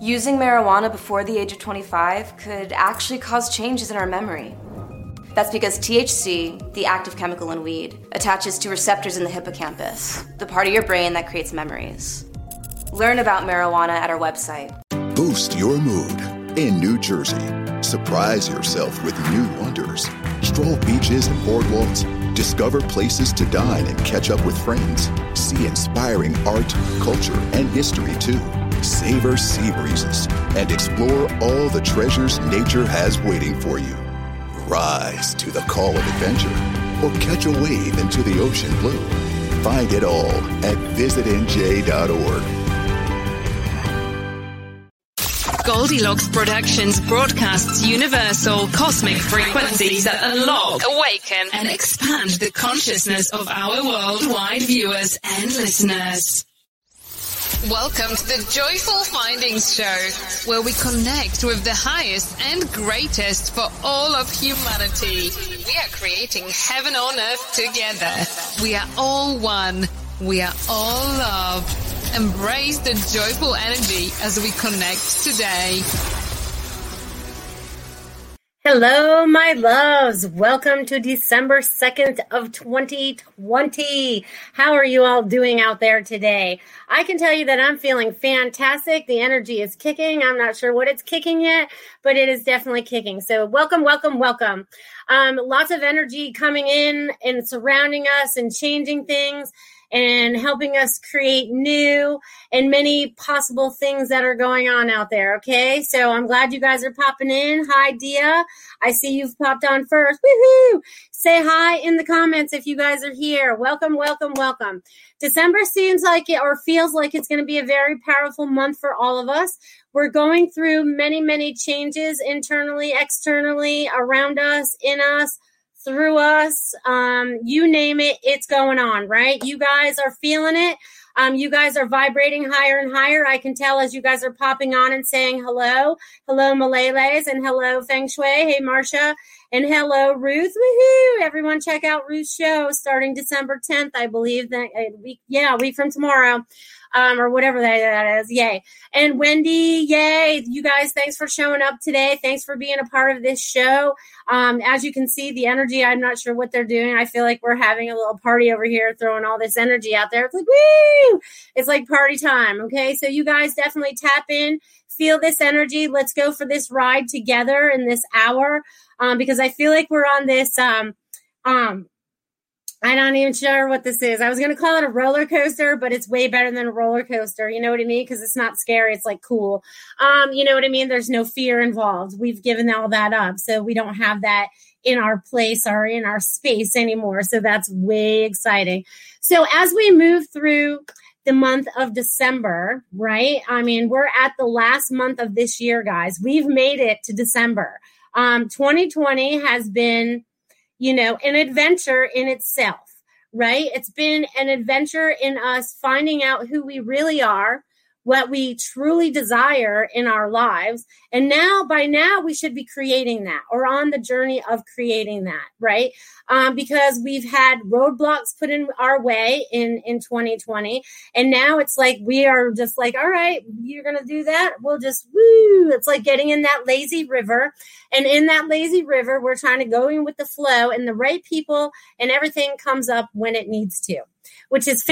Using marijuana before the age of 25 could actually cause changes in our memory. That's because THC, the active chemical in weed, attaches to receptors in the hippocampus, the part of your brain that creates memories. Learn about marijuana at our website. Boost your mood in New Jersey. Surprise yourself with new wonders. Stroll beaches and boardwalks. Discover places to dine and catch up with friends. See inspiring art, culture, and history too. Savor sea breezes and explore all the treasures nature has waiting for you. Rise to the call of adventure or catch a wave into the ocean blue. Find it all at visitnj.org. Goldilocks Productions broadcasts universal cosmic frequencies that unlock, awaken, and expand the consciousness of our worldwide viewers and listeners. Welcome to the Joyful Findings Show, where we connect with the highest and greatest for all of humanity. We are creating heaven on earth together. We are all one. We are all love. Embrace the joyful energy as we connect today. Hello, my loves. Welcome to December 2nd of 2020. How are you all doing out there today? I can tell you that I'm feeling fantastic. The energy is kicking. I'm not sure what it's kicking yet, but it is definitely kicking. So welcome, welcome, welcome. Um, lots of energy coming in and surrounding us and changing things and helping us create new and many possible things that are going on out there. Okay. So I'm glad you guys are popping in. Hi, Dia. I see you've popped on first. Woohoo. Say hi in the comments if you guys are here. Welcome, welcome, welcome. December seems like it or feels like it's going to be a very powerful month for all of us. We're going through many, many changes internally, externally, around us, in us through us. Um, you name it, it's going on, right? You guys are feeling it. Um, you guys are vibrating higher and higher. I can tell as you guys are popping on and saying hello. Hello, Malays, and hello, Feng Shui. Hey, Marcia. And hello, Ruth. Woohoo! Everyone, check out Ruth's show starting December 10th, I believe. That a week, yeah, week from tomorrow um, or whatever that, that is. Yay. And Wendy, yay. You guys, thanks for showing up today. Thanks for being a part of this show. Um, as you can see, the energy, I'm not sure what they're doing. I feel like we're having a little party over here, throwing all this energy out there. It's like, woo! It's like party time. Okay. So you guys definitely tap in, feel this energy. Let's go for this ride together in this hour. Um, because I feel like we're on this, um, um, I'm not even sure what this is. I was going to call it a roller coaster, but it's way better than a roller coaster. You know what I mean? Because it's not scary. It's like cool. Um, you know what I mean? There's no fear involved. We've given all that up. So we don't have that in our place or in our space anymore. So that's way exciting. So as we move through the month of December, right? I mean, we're at the last month of this year, guys. We've made it to December. Um, 2020 has been you know, an adventure in itself, right? It's been an adventure in us finding out who we really are, what we truly desire in our lives. And now, by now, we should be creating that or on the journey of creating that, right? Um, because we've had roadblocks put in our way in, in 2020. And now it's like we are just like, all right, you're going to do that. We'll just, woo. It's like getting in that lazy river. And in that lazy river, we're trying to go in with the flow, and the right people and everything comes up when it needs to, which is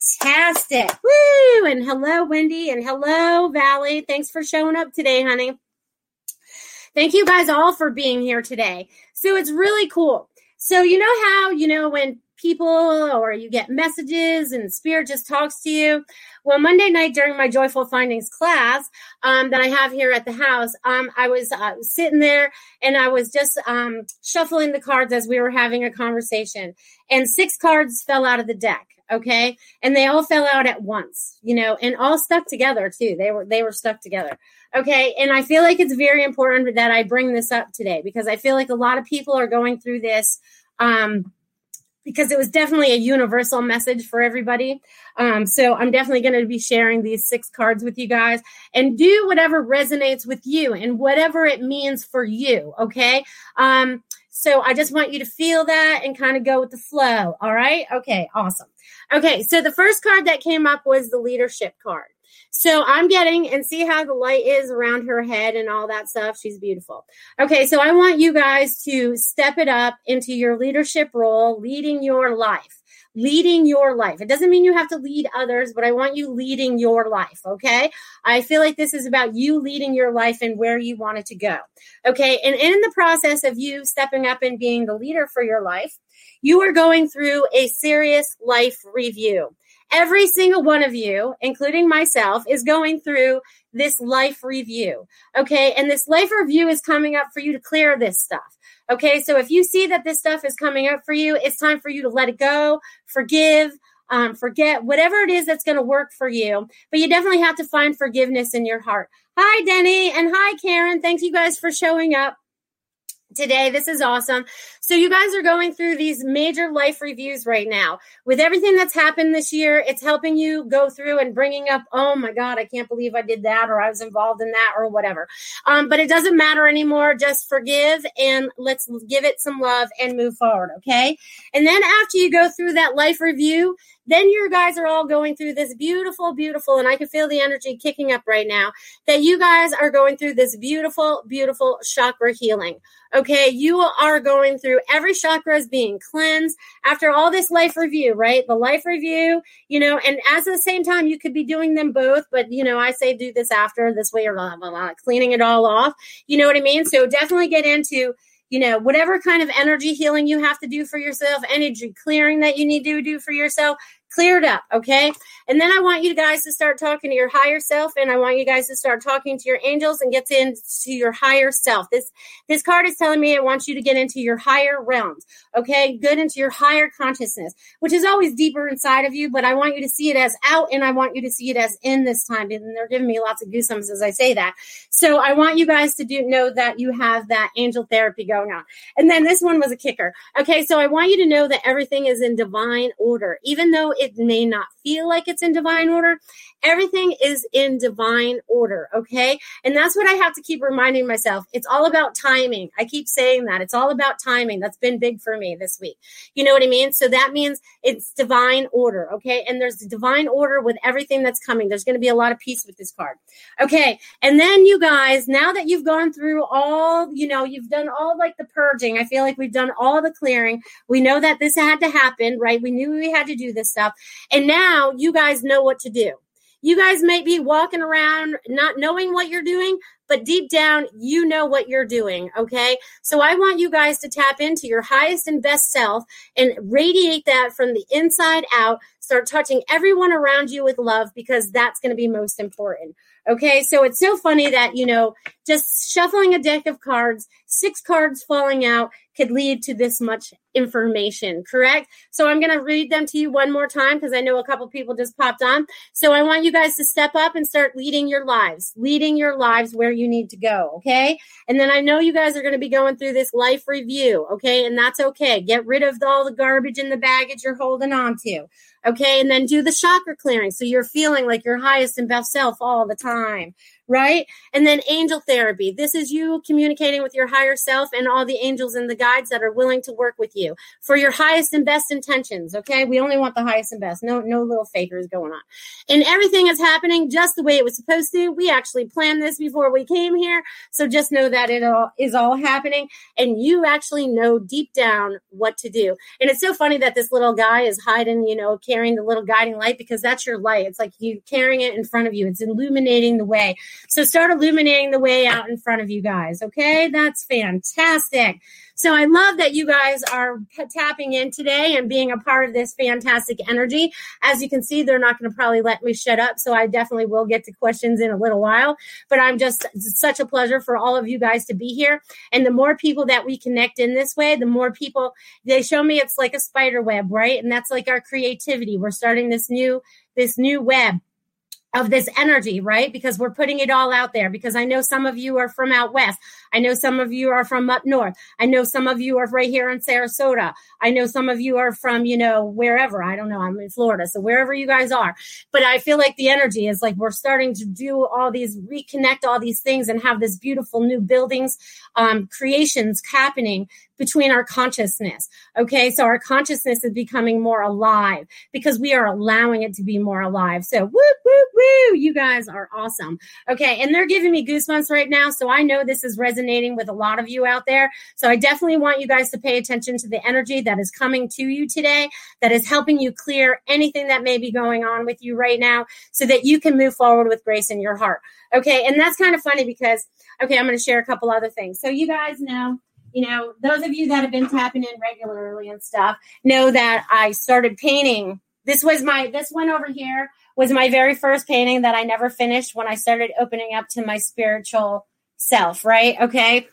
fantastic. Woo! And hello, Wendy, and hello, Valley. Thanks for showing up today, honey. Thank you guys all for being here today. So it's really cool. So, you know how, you know, when people or you get messages and spirit just talks to you. Well, Monday night during my Joyful Findings class um, that I have here at the house, um, I was uh, sitting there and I was just um, shuffling the cards as we were having a conversation, and six cards fell out of the deck. Okay, and they all fell out at once, you know, and all stuck together too. They were they were stuck together. Okay, and I feel like it's very important that I bring this up today because I feel like a lot of people are going through this. Um, because it was definitely a universal message for everybody. Um, so I'm definitely going to be sharing these six cards with you guys and do whatever resonates with you and whatever it means for you. Okay. Um, so I just want you to feel that and kind of go with the flow. All right. Okay. Awesome. Okay. So the first card that came up was the leadership card. So I'm getting and see how the light is around her head and all that stuff. She's beautiful. Okay, so I want you guys to step it up into your leadership role, leading your life. Leading your life. It doesn't mean you have to lead others, but I want you leading your life. Okay. I feel like this is about you leading your life and where you want it to go. Okay. And in the process of you stepping up and being the leader for your life, you are going through a serious life review. Every single one of you, including myself, is going through this life review. Okay. And this life review is coming up for you to clear this stuff. Okay. So if you see that this stuff is coming up for you, it's time for you to let it go, forgive, um, forget whatever it is that's going to work for you. But you definitely have to find forgiveness in your heart. Hi, Denny, and hi, Karen. Thanks you guys for showing up today. This is awesome. So, you guys are going through these major life reviews right now. With everything that's happened this year, it's helping you go through and bringing up, oh my God, I can't believe I did that, or I was involved in that, or whatever. Um, but it doesn't matter anymore. Just forgive and let's give it some love and move forward. Okay. And then after you go through that life review, then your guys are all going through this beautiful, beautiful, and I can feel the energy kicking up right now that you guys are going through this beautiful, beautiful chakra healing. Okay, you are going through every chakra is being cleansed after all this life review, right? The life review, you know, and at the same time, you could be doing them both, but you know, I say do this after this way, you're blah, blah, blah, cleaning it all off. You know what I mean? So definitely get into you know, whatever kind of energy healing you have to do for yourself, energy clearing that you need to do for yourself, cleared up, okay? And then I want you guys to start talking to your higher self, and I want you guys to start talking to your angels and get into your higher self. This this card is telling me it wants you to get into your higher realms, okay? Good into your higher consciousness, which is always deeper inside of you, but I want you to see it as out, and I want you to see it as in this time. And they're giving me lots of goosebumps as I say that. So I want you guys to do know that you have that angel therapy going on. And then this one was a kicker. Okay, so I want you to know that everything is in divine order, even though it may not feel like it's in divine order. Everything is in divine order, okay? And that's what I have to keep reminding myself. It's all about timing. I keep saying that. It's all about timing. That's been big for me this week. You know what I mean? So that means it's divine order, okay? And there's divine order with everything that's coming. There's going to be a lot of peace with this card. Okay. And then you guys, now that you've gone through all, you know, you've done all like the purging, I feel like we've done all the clearing. We know that this had to happen, right? We knew we had to do this stuff. And now you guys know what to do. You guys may be walking around not knowing what you're doing, but deep down, you know what you're doing. Okay. So I want you guys to tap into your highest and best self and radiate that from the inside out. Start touching everyone around you with love because that's going to be most important. Okay. So it's so funny that, you know, just shuffling a deck of cards, six cards falling out could lead to this much information, correct? So I'm going to read them to you one more time because I know a couple people just popped on. So I want you guys to step up and start leading your lives, leading your lives where you need to go, okay? And then I know you guys are going to be going through this life review, okay? And that's okay. Get rid of all the garbage and the baggage you're holding on to. Okay. And then do the chakra clearing. So you're feeling like your highest and best self all the time right? And then angel therapy. This is you communicating with your higher self and all the angels and the guides that are willing to work with you for your highest and best intentions. Okay. We only want the highest and best. No, no little fakers going on. And everything is happening just the way it was supposed to. We actually planned this before we came here. So just know that it all is all happening and you actually know deep down what to do. And it's so funny that this little guy is hiding, you know, carrying the little guiding light because that's your light. It's like you carrying it in front of you. It's illuminating the way. So start illuminating the way out in front of you guys. Okay. That's fantastic. So I love that you guys are tapping in today and being a part of this fantastic energy. As you can see, they're not going to probably let me shut up. So I definitely will get to questions in a little while. But I'm just such a pleasure for all of you guys to be here. And the more people that we connect in this way, the more people they show me it's like a spider web, right? And that's like our creativity. We're starting this new this new web of this energy, right? Because we're putting it all out there. Because I know some of you are from out west. I know some of you are from up north. I know some of you are right here in Sarasota. I know some of you are from, you know, wherever. I don't know. I'm in Florida. So wherever you guys are. But I feel like the energy is like we're starting to do all these, reconnect all these things and have this beautiful new buildings, um, creations happening between our consciousness. Okay. So our consciousness is becoming more alive because we are allowing it to be more alive. So woo, woo, woo. You guys are awesome. Okay. And they're giving me goosebumps right now. So I know this is resonating with a lot of you out there. So I definitely want you guys to pay attention to the energy that is coming to you today, that is helping you clear anything that may be going on with you right now so that you can move forward with grace in your heart. Okay. And that's kind of funny because, okay, I'm going to share a couple other things. So you guys know you know, those of you that have been tapping in regularly and stuff know that I started painting. This was my, this one over here was my very first painting that I never finished when I started opening up to my spiritual self, right? Okay.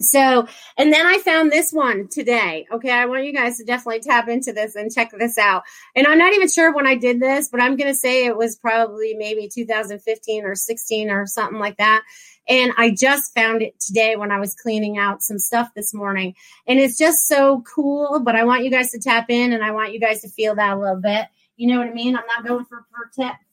So, and then I found this one today. Okay. I want you guys to definitely tap into this and check this out. And I'm not even sure when I did this, but I'm going to say it was probably maybe 2015 or 16 or something like that. And I just found it today when I was cleaning out some stuff this morning. And it's just so cool. But I want you guys to tap in and I want you guys to feel that a little bit. You know what I mean? I'm not going for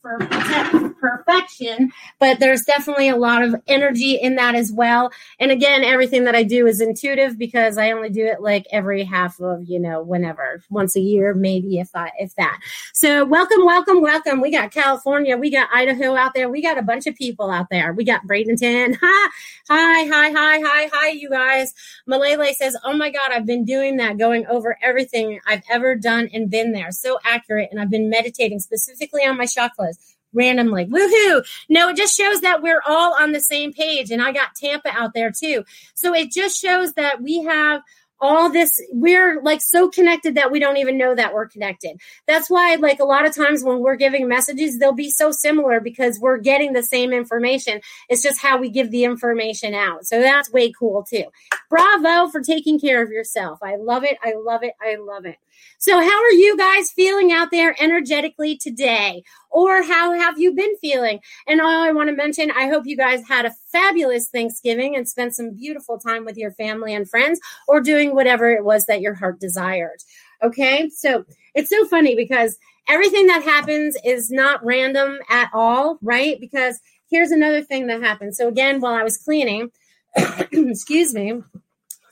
for perfection, but there's definitely a lot of energy in that as well. And again, everything that I do is intuitive because I only do it like every half of, you know, whenever, once a year, maybe if I, if that. So welcome, welcome, welcome. We got California, we got Idaho out there, we got a bunch of people out there. We got Bradenton. Hi, hi, hi, hi, hi, hi, you guys. Malele says, Oh my God, I've been doing that, going over everything I've ever done and been there. So accurate. And I've been meditating specifically on my chakras randomly. Woohoo! No, it just shows that we're all on the same page. And I got Tampa out there too. So it just shows that we have all this we're like so connected that we don't even know that we're connected that's why like a lot of times when we're giving messages they'll be so similar because we're getting the same information it's just how we give the information out so that's way cool too bravo for taking care of yourself i love it i love it i love it so, how are you guys feeling out there energetically today? Or how have you been feeling? And all I want to mention, I hope you guys had a fabulous Thanksgiving and spent some beautiful time with your family and friends or doing whatever it was that your heart desired. Okay, so it's so funny because everything that happens is not random at all, right? Because here's another thing that happened. So, again, while I was cleaning, excuse me,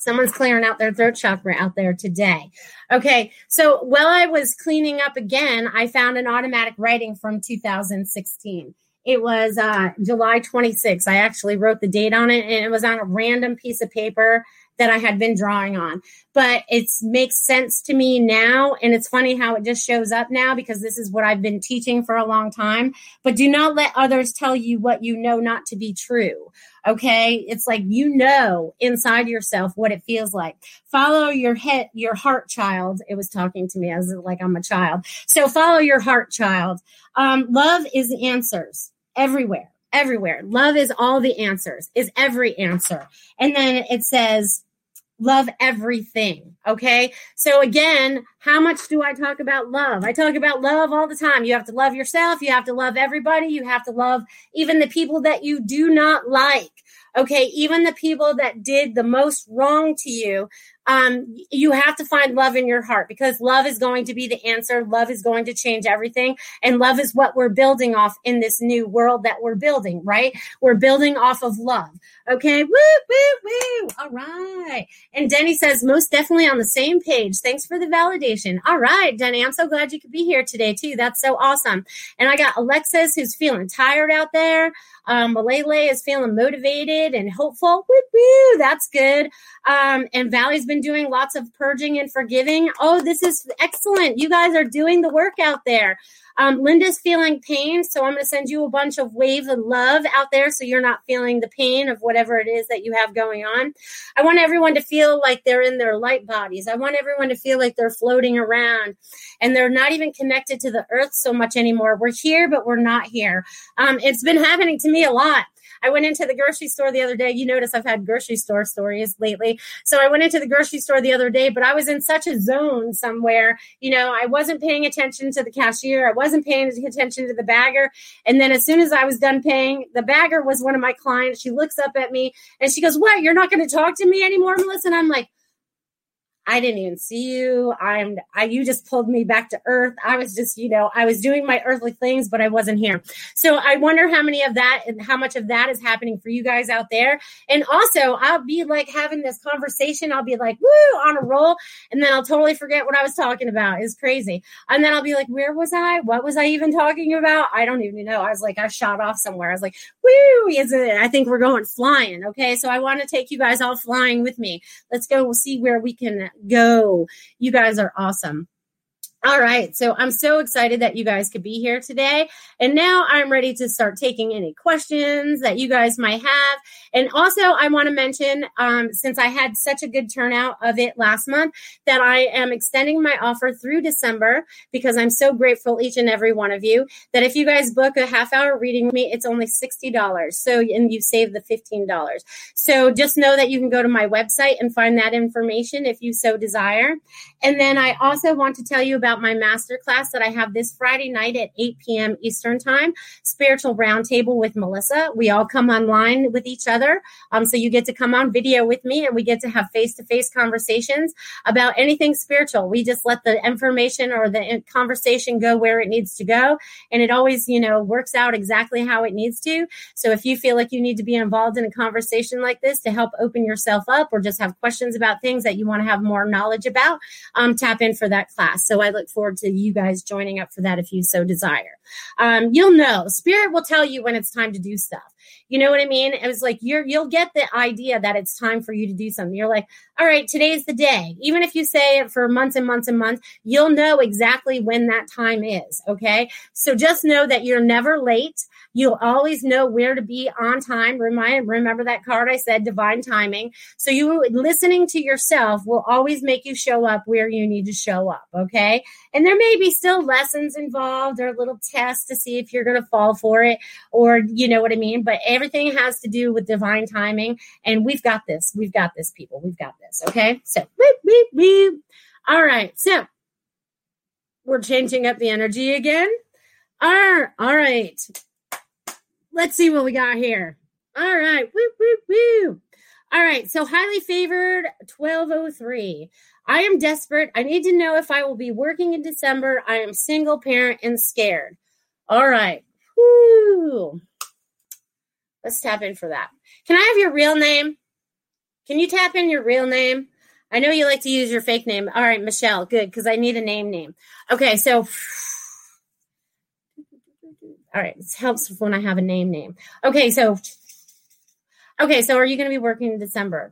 Someone's clearing out their throat chakra out there today. Okay, so while I was cleaning up again, I found an automatic writing from 2016. It was uh, July 26th. I actually wrote the date on it, and it was on a random piece of paper that I had been drawing on. But it makes sense to me now. And it's funny how it just shows up now because this is what I've been teaching for a long time. But do not let others tell you what you know not to be true. Okay. It's like you know inside yourself what it feels like. Follow your head, your heart child. It was talking to me as like I'm a child. So follow your heart child. Um, love is the answers everywhere everywhere. Love is all the answers, is every answer. And then it says, love everything. Okay. So again, how much do I talk about love? I talk about love all the time. You have to love yourself. You have to love everybody. You have to love even the people that you do not like. Okay. Even the people that did the most wrong to you um, you have to find love in your heart because love is going to be the answer. Love is going to change everything. And love is what we're building off in this new world that we're building, right? We're building off of love. Okay. Woo, woo, woo. All right. And Denny says, most definitely on the same page. Thanks for the validation. All right, Denny. I'm so glad you could be here today, too. That's so awesome. And I got Alexis who's feeling tired out there. Um, Malele is feeling motivated and hopeful. Woo, woo. That's good. Um, and Valley's been doing lots of purging and forgiving. Oh, this is excellent. You guys are doing the work out there. Um, Linda's feeling pain, so I'm going to send you a bunch of waves of love out there so you're not feeling the pain of whatever it is that you have going on. I want everyone to feel like they're in their light bodies. I want everyone to feel like they're floating around and they're not even connected to the earth so much anymore. We're here, but we're not here. Um, it's been happening to me a lot. I went into the grocery store the other day. You notice I've had grocery store stories lately. So I went into the grocery store the other day, but I was in such a zone somewhere. You know, I wasn't paying attention to the cashier. I wasn't paying attention to the bagger. And then as soon as I was done paying, the bagger was one of my clients. She looks up at me and she goes, What? You're not going to talk to me anymore, Melissa? And I'm like, I didn't even see you. I'm I you just pulled me back to earth. I was just, you know, I was doing my earthly things, but I wasn't here. So I wonder how many of that and how much of that is happening for you guys out there. And also, I'll be like having this conversation. I'll be like, woo, on a roll, and then I'll totally forget what I was talking about. It's crazy. And then I'll be like, where was I? What was I even talking about? I don't even know. I was like, I shot off somewhere. I was like, woo, isn't it? I think we're going flying. Okay. So I want to take you guys all flying with me. Let's go. See where we can go. You guys are awesome. All right. So I'm so excited that you guys could be here today. And now I'm ready to start taking any questions that you guys might have. And also, I want to mention, um, since I had such a good turnout of it last month, that I am extending my offer through December because I'm so grateful, each and every one of you, that if you guys book a half hour reading with me, it's only $60. So, and you save the $15. So just know that you can go to my website and find that information if you so desire. And then I also want to tell you about my masterclass that I have this Friday night at 8 p.m. Eastern Time, Spiritual Roundtable with Melissa. We all come online with each other. Um, so you get to come on video with me and we get to have face to face conversations about anything spiritual. We just let the information or the conversation go where it needs to go. And it always, you know, works out exactly how it needs to. So if you feel like you need to be involved in a conversation like this to help open yourself up or just have questions about things that you want to have more knowledge about, um, tap in for that class. So I look forward to you guys joining up for that if you so desire. Um, you'll know, Spirit will tell you when it's time to do stuff. You know what I mean? It was like you're you'll get the idea that it's time for you to do something. You're like, all right, today's the day. Even if you say it for months and months and months, you'll know exactly when that time is. Okay. So just know that you're never late. You'll always know where to be on time. Remind, remember that card I said, divine timing. So you listening to yourself will always make you show up where you need to show up. Okay. And there may be still lessons involved or little tests to see if you're going to fall for it or you know what I mean. But everything has to do with divine timing. And we've got this. We've got this, people. We've got this. Okay. So, beep, beep, beep. all right. So we're changing up the energy again. All right. Let's see what we got here. All right. Woo, woo, woo. All right. So highly favored 1203. I am desperate. I need to know if I will be working in December. I am single parent and scared. All right. Woo. Let's tap in for that. Can I have your real name? Can you tap in your real name? I know you like to use your fake name. All right, Michelle. Good, because I need a name name. Okay, so all right, it helps when I have a name name. Okay, so okay, so are you going to be working in December?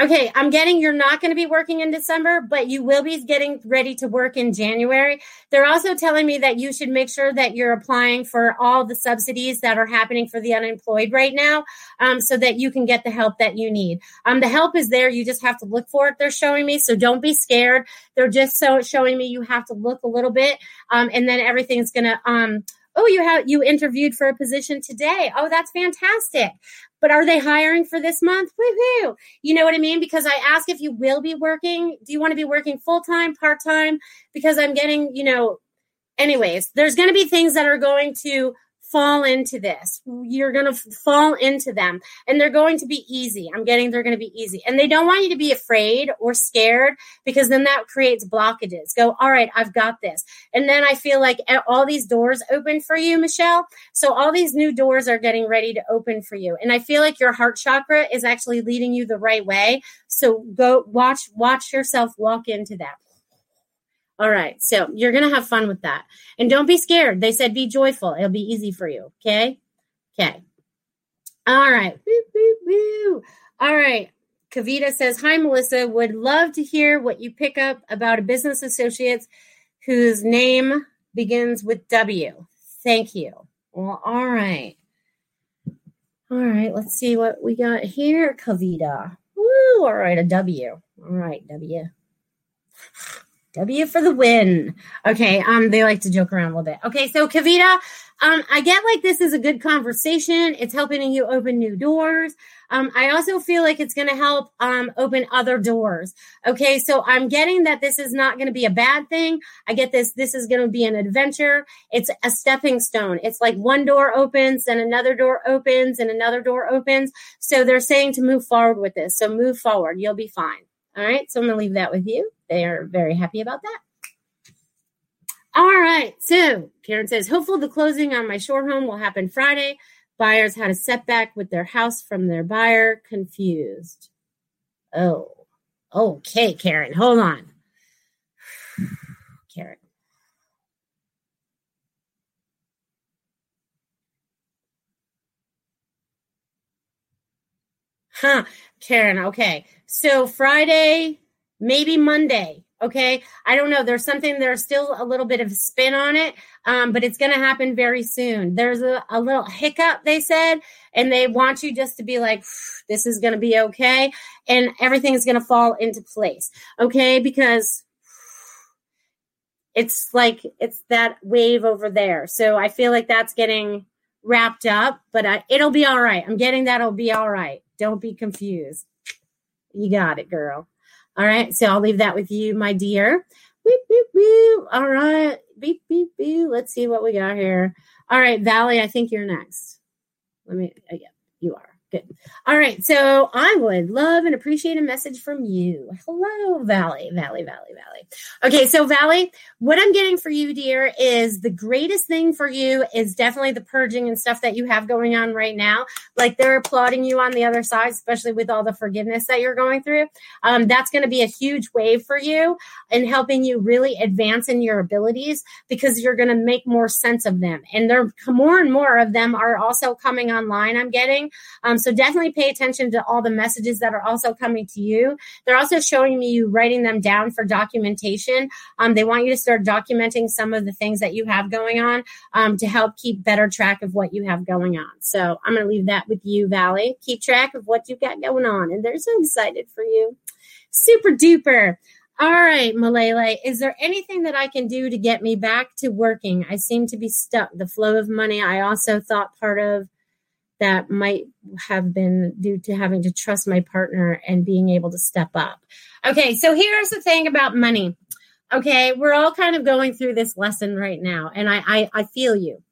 Okay, I'm getting you're not going to be working in December, but you will be getting ready to work in January. They're also telling me that you should make sure that you're applying for all the subsidies that are happening for the unemployed right now um, so that you can get the help that you need. Um, the help is there. You just have to look for it. They're showing me. So don't be scared. They're just so showing me you have to look a little bit um, and then everything's going to. Um, oh, you have you interviewed for a position today. Oh, that's fantastic. But are they hiring for this month? Woohoo! You know what I mean? Because I ask if you will be working. Do you want to be working full time, part time? Because I'm getting, you know, anyways, there's going to be things that are going to fall into this. You're going to fall into them and they're going to be easy. I'm getting they're going to be easy. And they don't want you to be afraid or scared because then that creates blockages. Go, all right, I've got this. And then I feel like eh, all these doors open for you, Michelle. So all these new doors are getting ready to open for you. And I feel like your heart chakra is actually leading you the right way. So go watch watch yourself walk into that. All right. So you're going to have fun with that. And don't be scared. They said be joyful. It'll be easy for you. Okay. Okay. All right. Woo, woo, woo. All right. Kavita says, Hi, Melissa. Would love to hear what you pick up about a business associate whose name begins with W. Thank you. Well, all right. All right. Let's see what we got here, Kavita. Woo. All right. A W. All right. W. W for the win. Okay, um, they like to joke around a little bit. Okay, so Kavita, um, I get like this is a good conversation. It's helping you open new doors. Um, I also feel like it's going to help um, open other doors. Okay, so I'm getting that this is not going to be a bad thing. I get this. This is going to be an adventure. It's a stepping stone. It's like one door opens and another door opens and another door opens. So they're saying to move forward with this. So move forward. You'll be fine. All right, so I'm going to leave that with you. They are very happy about that. All right, so Karen says, hopefully the closing on my shore home will happen Friday. Buyers had a setback with their house from their buyer, confused. Oh, okay, Karen, hold on. Karen. Huh, Karen, okay. So Friday, maybe Monday. Okay. I don't know. There's something, there's still a little bit of spin on it, um, but it's going to happen very soon. There's a, a, little hiccup, they said, and they want you just to be like, this is going to be okay. And everything is going to fall into place. Okay. Because it's like, it's that wave over there. So I feel like that's getting wrapped up, but I, it'll be all right. I'm getting that it'll be all right. Don't be confused. You got it, girl. All right. So I'll leave that with you, my dear. Beep, beep, beep. All right. Beep, beep, beep. Let's see what we got here. All right, Valley, I think you're next. Let me, uh, yeah, you are. Good. All right. So I would love and appreciate a message from you. Hello, Valley, Valley, Valley, Valley. Okay. So, Valley, what I'm getting for you, dear, is the greatest thing for you is definitely the purging and stuff that you have going on right now. Like they're applauding you on the other side, especially with all the forgiveness that you're going through. Um, that's going to be a huge wave for you and helping you really advance in your abilities because you're going to make more sense of them. And there more and more of them are also coming online. I'm getting. Um, um, so definitely pay attention to all the messages that are also coming to you. They're also showing me you writing them down for documentation. Um, they want you to start documenting some of the things that you have going on um, to help keep better track of what you have going on. So I'm going to leave that with you, Valley. Keep track of what you've got going on. And they're so excited for you. Super duper. All right, Malele, is there anything that I can do to get me back to working? I seem to be stuck. The flow of money, I also thought part of that might have been due to having to trust my partner and being able to step up. Okay, so here's the thing about money. Okay, we're all kind of going through this lesson right now, and I, I, I feel you.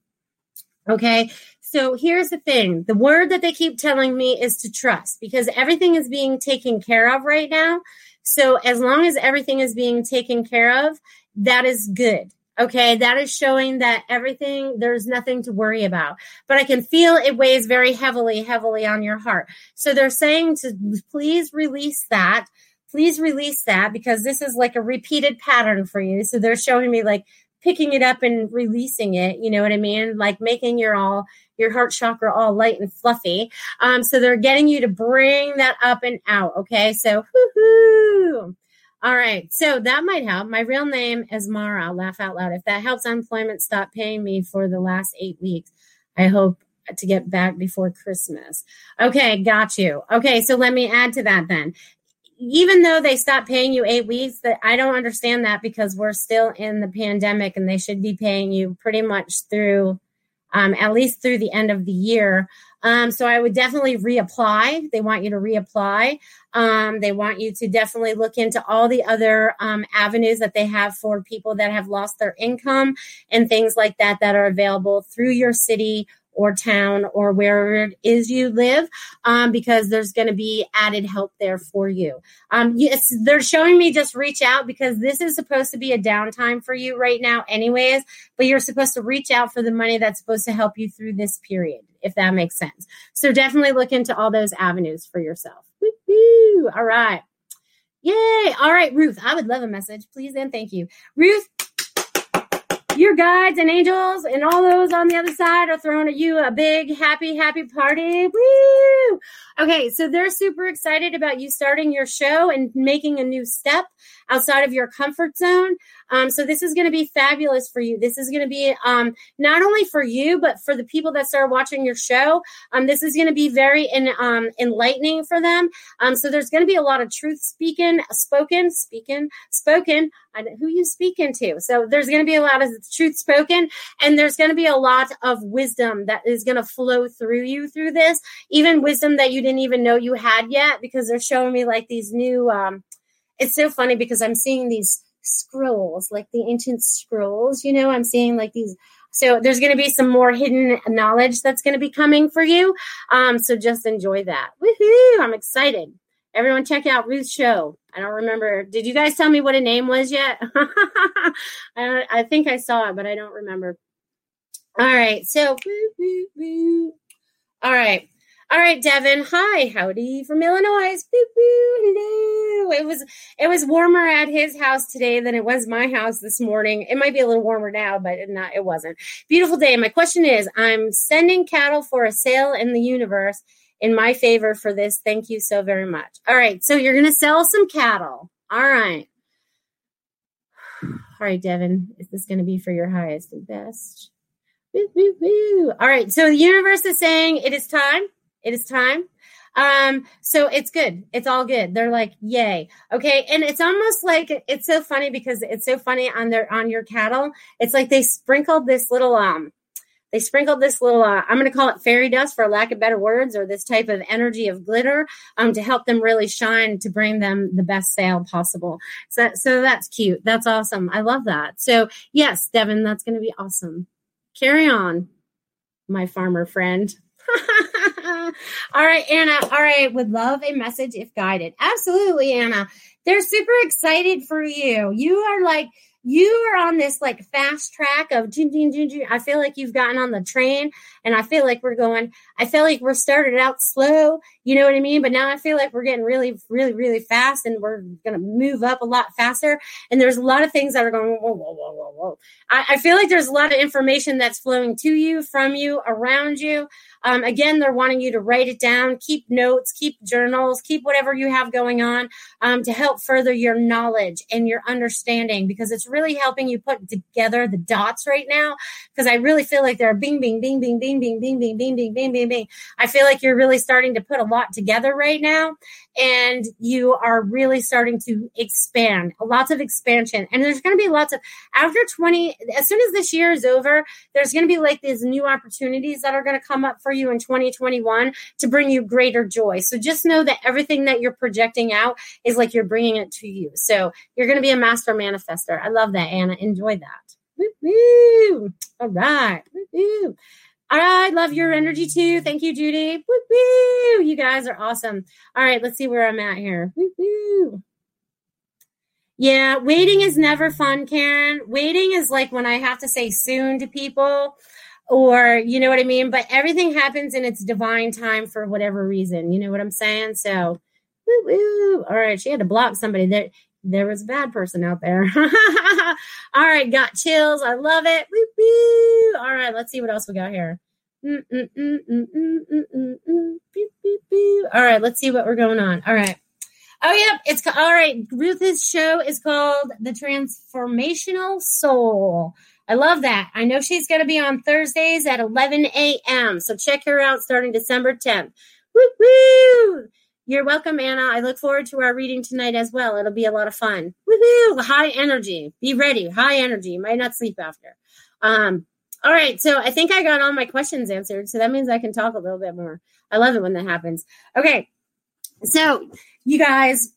Okay, so here's the thing the word that they keep telling me is to trust because everything is being taken care of right now. So as long as everything is being taken care of, that is good. Okay, that is showing that everything, there's nothing to worry about. But I can feel it weighs very heavily, heavily on your heart. So they're saying to please release that. Please release that because this is like a repeated pattern for you. So they're showing me like picking it up and releasing it. You know what I mean? Like making your all your heart chakra all light and fluffy. Um, so they're getting you to bring that up and out. Okay, so hoo all right. So that might help. My real name is Mara. Laugh out loud. If that helps unemployment stop paying me for the last eight weeks, I hope to get back before Christmas. Okay, got you. Okay, so let me add to that then. Even though they stopped paying you eight weeks, that I don't understand that because we're still in the pandemic and they should be paying you pretty much through um, at least through the end of the year Um, so I would definitely reapply. They want you to reapply. Um, they want you to definitely look into all the other um, avenues that they have for people that have lost their income and things like that that are available through your city or town or wherever it is you live um, because there's going to be added help there for you. Um, yes, they're showing me just reach out because this is supposed to be a downtime for you right now, anyways, but you're supposed to reach out for the money that's supposed to help you through this period, if that makes sense. So definitely look into all those avenues for yourself. Woo-hoo. All right. Yay. All right, Ruth, I would love a message, please and thank you. Ruth, your guides and angels and all those on the other side are throwing at you a big happy happy party. Woo! Okay so they're super excited about you starting your show and making a new step outside of your comfort zone um, so this is going to be fabulous for you this is going to be um, not only for you but for the people that start watching your show um, this is going to be very in, um, enlightening for them um, so there's going to be a lot of truth speaking spoken speaking spoken who you speaking to. So there's going to be a lot of truth spoken, and there's going to be a lot of wisdom that is going to flow through you through this, even wisdom that you didn't even know you had yet, because they're showing me like these new. Um, it's so funny because I'm seeing these scrolls, like the ancient scrolls. You know, I'm seeing like these. So there's going to be some more hidden knowledge that's going to be coming for you. Um, so just enjoy that. Woohoo! I'm excited. Everyone, check out Ruth's show. I don't remember. Did you guys tell me what a name was yet? I, don't. I think I saw it, but I don't remember. All right. So, all right. All right, Devin. Hi, howdy from Illinois. Hello. It was it was warmer at his house today than it was my house this morning. It might be a little warmer now, but not it wasn't. Beautiful day. My question is, I'm sending cattle for a sale in the universe in my favor for this. Thank you so very much. All right. So you're to sell some cattle. All right. All right, Devin. Is this to be for your highest and best? Woo, woo, woo. All right. So the universe is saying it is time. It is time. Um, so it's good. It's all good. They're like, yay. Okay. And it's almost like it's so funny because it's so funny on their on your cattle. It's like they sprinkled this little um they sprinkled this little, uh, I'm going to call it fairy dust for lack of better words, or this type of energy of glitter um, to help them really shine to bring them the best sale possible. So, so that's cute. That's awesome. I love that. So, yes, Devin, that's going to be awesome. Carry on, my farmer friend. all right, Anna. All right, would love a message if guided. Absolutely, Anna. They're super excited for you. You are like, you are on this like fast track of ding, ding, ding, ding. I feel like you've gotten on the train and I feel like we're going, I feel like we're started out slow, you know what I mean? But now I feel like we're getting really, really, really fast and we're going to move up a lot faster. And there's a lot of things that are going, whoa, whoa, whoa, whoa, whoa. I, I feel like there's a lot of information that's flowing to you, from you, around you. Um, again, they're wanting you to write it down, keep notes, keep journals, keep whatever you have going on um, to help further your knowledge and your understanding because it's really helping you put together the dots right now. Because I really feel like they're bing, bing, bing, bing, bing, bing, bing, bing, bing, bing, bing, bing, bing. I feel like you're really starting to put a lot together right now and you are really starting to expand, lots of expansion. And there's going to be lots of, after 20, as soon as this year is over, there's going to be like these new opportunities that are going to come up for you in 2021 to bring you greater joy. So just know that everything that you're projecting out is like you're bringing it to you. So you're going to be a master manifester. I love that, Anna. Enjoy that. Woo, woo. All right. Woo, woo. All right, love your energy too. Thank you, Judy. Woo. You guys are awesome. All right, let's see where I'm at here. Woo. Yeah, waiting is never fun, Karen. Waiting is like when I have to say soon to people, or you know what I mean? But everything happens in its divine time for whatever reason. You know what I'm saying? So, woo, woo. All right, she had to block somebody. There, there was a bad person out there. All right, got chills. I love it. Woo, woo. All right, let's see what else we got here. All right, let's see what we're going on. All right. Oh, yep. It's all right. Ruth's show is called The Transformational Soul. I love that. I know she's going to be on Thursdays at 11 a.m. So check her out starting December 10th. Woo woo! You're welcome, Anna. I look forward to our reading tonight as well. It'll be a lot of fun. Woohoo! High energy. Be ready. High energy. You might not sleep after. Um, All right, so I think I got all my questions answered. So that means I can talk a little bit more. I love it when that happens. Okay, so you guys,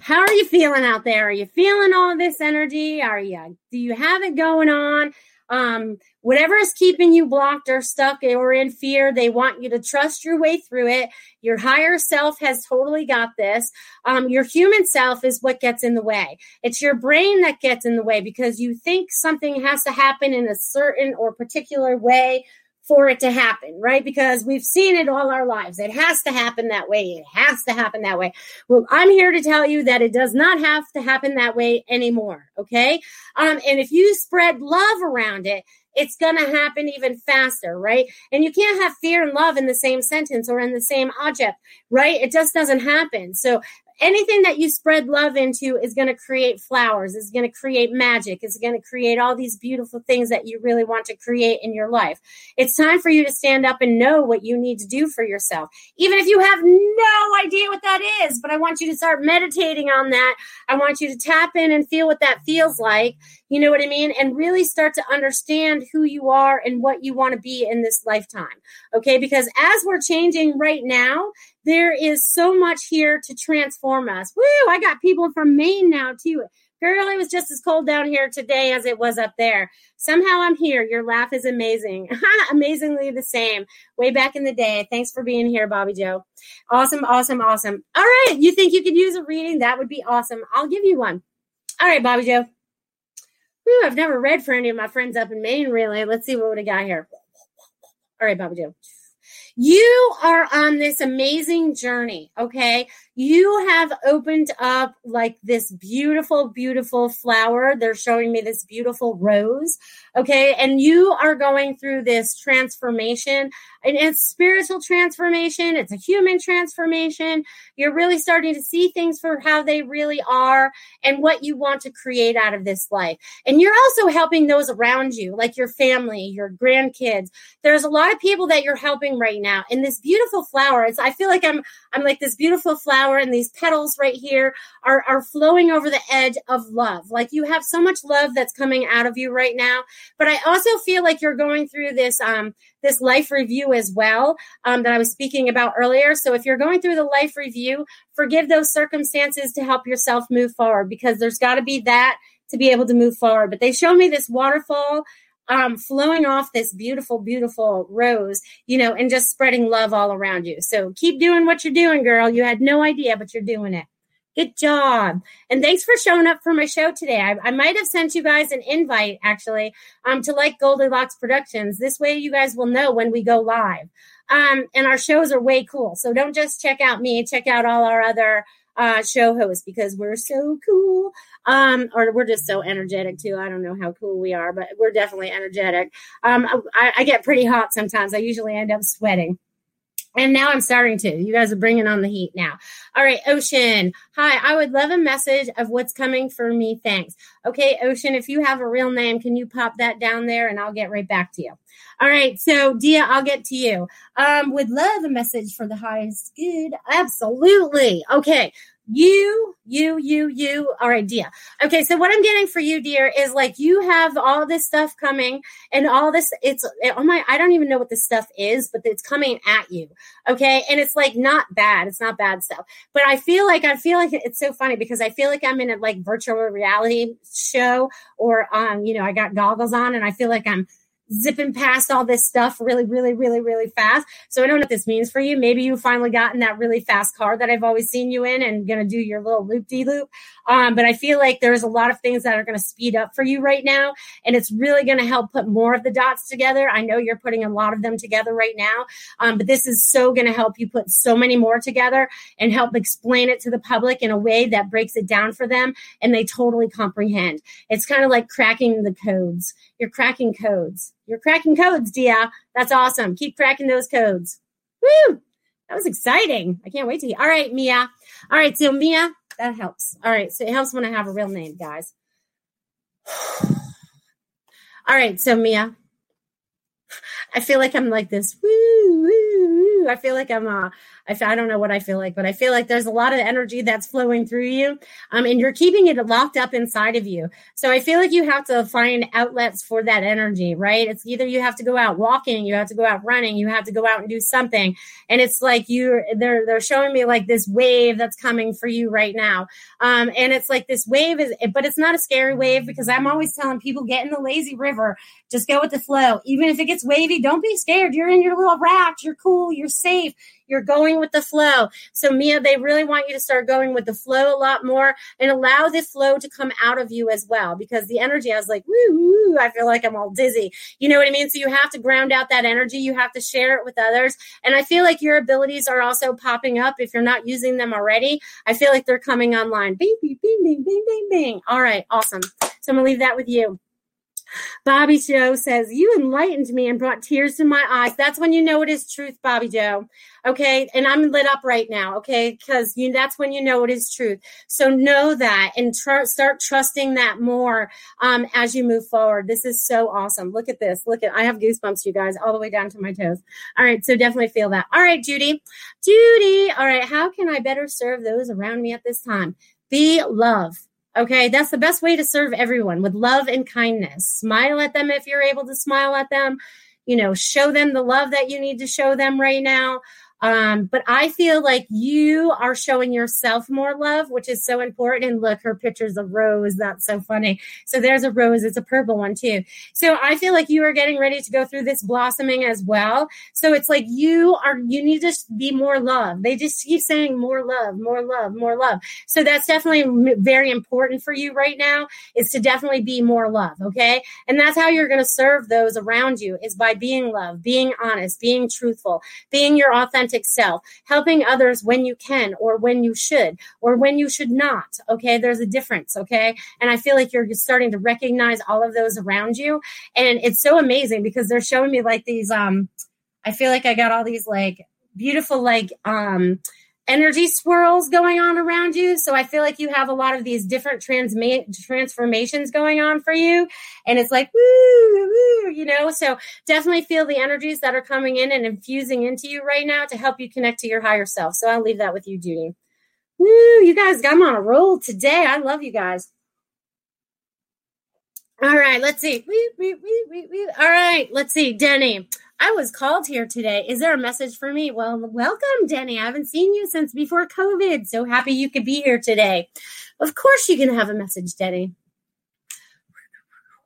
how are you feeling out there? Are you feeling all this energy? Are you? Do you have it going on? Um, whatever is keeping you blocked or stuck or in fear, they want you to trust your way through it. Your higher self has totally got this. Um, your human self is what gets in the way. It's your brain that gets in the way because you think something has to happen in a certain or particular way for it to happen, right? Because we've seen it all our lives. It has to happen that way. It has to happen that way. Well, I'm here to tell you that it does not have to happen that way anymore. Okay. Um, and if you spread love around it, it's going to happen even faster, right? And you can't have fear and love in the same sentence or in the same object, right? It just doesn't happen. So anything that you spread love into is going to create flowers, is going to create magic, is going to create all these beautiful things that you really want to create in your life. It's time for you to stand up and know what you need to do for yourself, even if you have no idea what that is. But I want you to start meditating on that. I want you to tap in and feel what that feels like. You know what I mean? And really start to understand who you are and what you want to be in this lifetime. Okay. Because as we're changing right now, there is so much here to transform us. Woo! I got people from Maine now too. Girl, it was just as cold down here today as it was up there. Somehow I'm here. Your laugh is amazing. Amazingly the same. Way back in the day. Thanks for being here, Bobby Joe. Awesome, awesome, awesome. All right. You think you could use a reading? That would be awesome. I'll give you one. All right, Bobby Joe. Whew, I've never read for any of my friends up in Maine, really. Let's see what we got here. All right, Bobby Joe. You are on this amazing journey, okay? You have opened up like this beautiful, beautiful flower. They're showing me this beautiful rose, okay? And you are going through this transformation, and it's spiritual transformation, it's a human transformation. You're really starting to see things for how they really are and what you want to create out of this life. And you're also helping those around you, like your family, your grandkids. There's a lot of people that you're helping right now. And this beautiful flower, it's I feel like I'm I'm like this beautiful flower and these petals right here are are flowing over the edge of love. Like you have so much love that's coming out of you right now. But I also feel like you're going through this um this life review as well um, that I was speaking about earlier. So if you're going through the life review, forgive those circumstances to help yourself move forward because there's got to be that to be able to move forward. But they show me this waterfall um, flowing off this beautiful, beautiful rose, you know, and just spreading love all around you. So keep doing what you're doing, girl. You had no idea, but you're doing it. Good job. And thanks for showing up for my show today. I, I might have sent you guys an invite actually um, to like Goldilocks Productions. This way you guys will know when we go live. Um, and our shows are way cool. So don't just check out me, check out all our other uh, show hosts because we're so cool. Um, or we're just so energetic too. I don't know how cool we are, but we're definitely energetic. Um, I, I get pretty hot sometimes. I usually end up sweating. And now I'm starting to. You guys are bringing on the heat now. All right, Ocean. Hi, I would love a message of what's coming for me. Thanks. Okay, Ocean, if you have a real name, can you pop that down there and I'll get right back to you. All right, so Dia, I'll get to you. Um, would love a message for the highest good. Absolutely. Okay, you, you, you, you are idea. Okay, so what I'm getting for you, dear, is like you have all this stuff coming and all this. It's oh my, I don't even know what this stuff is, but it's coming at you. Okay, and it's like not bad. It's not bad stuff, but I feel like I feel like it's so funny because I feel like I'm in a like virtual reality show or um, you know, I got goggles on and I feel like I'm zipping past all this stuff really, really, really, really fast. So I don't know what this means for you. Maybe you finally gotten that really fast car that I've always seen you in and gonna do your little loop de loop. Um, but I feel like there's a lot of things that are gonna speed up for you right now, and it's really gonna help put more of the dots together. I know you're putting a lot of them together right now, um, but this is so gonna help you put so many more together and help explain it to the public in a way that breaks it down for them and they totally comprehend. It's kind of like cracking the codes. You're cracking codes. You're cracking codes, Dia. That's awesome. Keep cracking those codes. Woo! That was exciting. I can't wait to hear. All right, Mia. All right, so Mia, that helps. All right, so it helps when I have a real name, guys. All right, so Mia, I feel like I'm like this. Woo, woo, woo. I feel like I'm uh I, I don't know what I feel like, but I feel like there's a lot of energy that's flowing through you. Um, and you're keeping it locked up inside of you. So I feel like you have to find outlets for that energy, right? It's either you have to go out walking, you have to go out running, you have to go out and do something. And it's like you're they're they're showing me like this wave that's coming for you right now. Um, and it's like this wave is but it's not a scary wave because I'm always telling people get in the lazy river, just go with the flow. Even if it gets wavy, don't be scared. You're in your little raft, you're cool, you're safe you're going with the flow. So, Mia, they really want you to start going with the flow a lot more and allow the flow to come out of you as well because the energy, I was like, woo, woo, I feel like I'm all dizzy. You know what I mean? So, you have to ground out that energy. You have to share it with others. And I feel like your abilities are also popping up if you're not using them already. I feel like they're coming online. Bing, bing, bing, bing, bing, bing, bing. All right, awesome. So, I'm going to leave that with you. Bobby Joe says, You enlightened me and brought tears to my eyes. That's when you know it is truth, Bobby Joe. Okay. And I'm lit up right now. Okay. Because you, that's when you know it is truth. So know that and tr- start trusting that more um, as you move forward. This is so awesome. Look at this. Look at, I have goosebumps, you guys, all the way down to my toes. All right. So definitely feel that. All right, Judy. Judy. All right. How can I better serve those around me at this time? Be love. Okay, that's the best way to serve everyone with love and kindness. Smile at them if you're able to smile at them. You know, show them the love that you need to show them right now. Um, but I feel like you are showing yourself more love, which is so important. And look, her picture's a rose. That's so funny. So there's a rose. It's a purple one too. So I feel like you are getting ready to go through this blossoming as well. So it's like you are, you need to be more love. They just keep saying more love, more love, more love. So that's definitely very important for you right now is to definitely be more love. Okay. And that's how you're going to serve those around you is by being love, being honest, being truthful, being your authentic authentic self, helping others when you can or when you should or when you should not. Okay. There's a difference. Okay. And I feel like you're starting to recognize all of those around you. And it's so amazing because they're showing me like these, um, I feel like I got all these like beautiful, like, um, energy swirls going on around you. So I feel like you have a lot of these different transma- transformations going on for you. And it's like, woo, woo, you know, so definitely feel the energies that are coming in and infusing into you right now to help you connect to your higher self. So I'll leave that with you, Judy. Woo, you guys, I'm on a roll today. I love you guys. All right, let's see. All right, let's see. Denny, I was called here today. Is there a message for me? Well, welcome, Denny. I haven't seen you since before COVID. So happy you could be here today. Of course, you can have a message, Denny.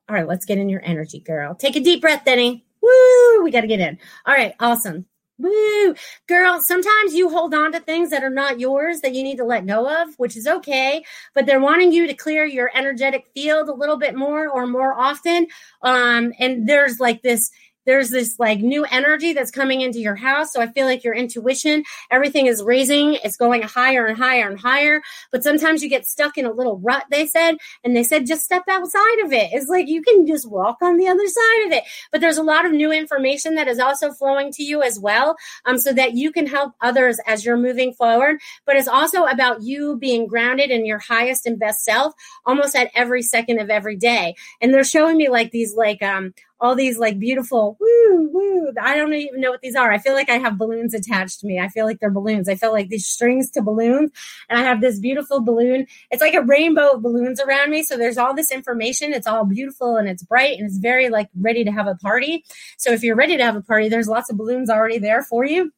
All right, let's get in your energy, girl. Take a deep breath, Denny. Woo! We got to get in. All right, awesome. Woo! Girl, sometimes you hold on to things that are not yours that you need to let go of, which is okay, but they're wanting you to clear your energetic field a little bit more or more often. Um, and there's like this there's this like new energy that's coming into your house. So I feel like your intuition, everything is raising, it's going higher and higher and higher. But sometimes you get stuck in a little rut, they said, and they said just step outside of it. It's like you can just walk on the other side of it. But there's a lot of new information that is also flowing to you as well, um, so that you can help others as you're moving forward. But it's also about you being grounded in your highest and best self almost at every second of every day. And they're showing me like these like um all these like beautiful woo woo. I don't even know what these are. I feel like I have balloons attached to me. I feel like they're balloons. I feel like these strings to balloons, and I have this beautiful balloon. It's like a rainbow of balloons around me. So there's all this information. It's all beautiful and it's bright and it's very like ready to have a party. So if you're ready to have a party, there's lots of balloons already there for you.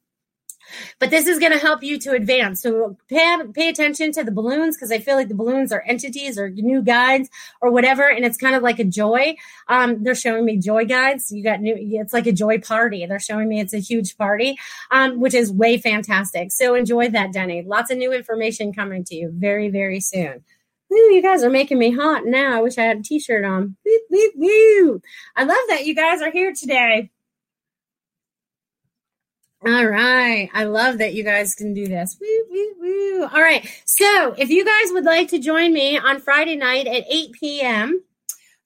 But this is going to help you to advance. So pay, pay attention to the balloons because I feel like the balloons are entities or new guides or whatever. And it's kind of like a joy. Um, they're showing me joy guides. You got new, it's like a joy party. They're showing me it's a huge party, um, which is way fantastic. So enjoy that, Denny. Lots of new information coming to you very, very soon. Woo, you guys are making me hot now. I wish I had a t-shirt on. Woo, woo, woo. I love that you guys are here today. All right. I love that you guys can do this. Woo, woo, woo. All right. So if you guys would like to join me on Friday night at 8 p.m.,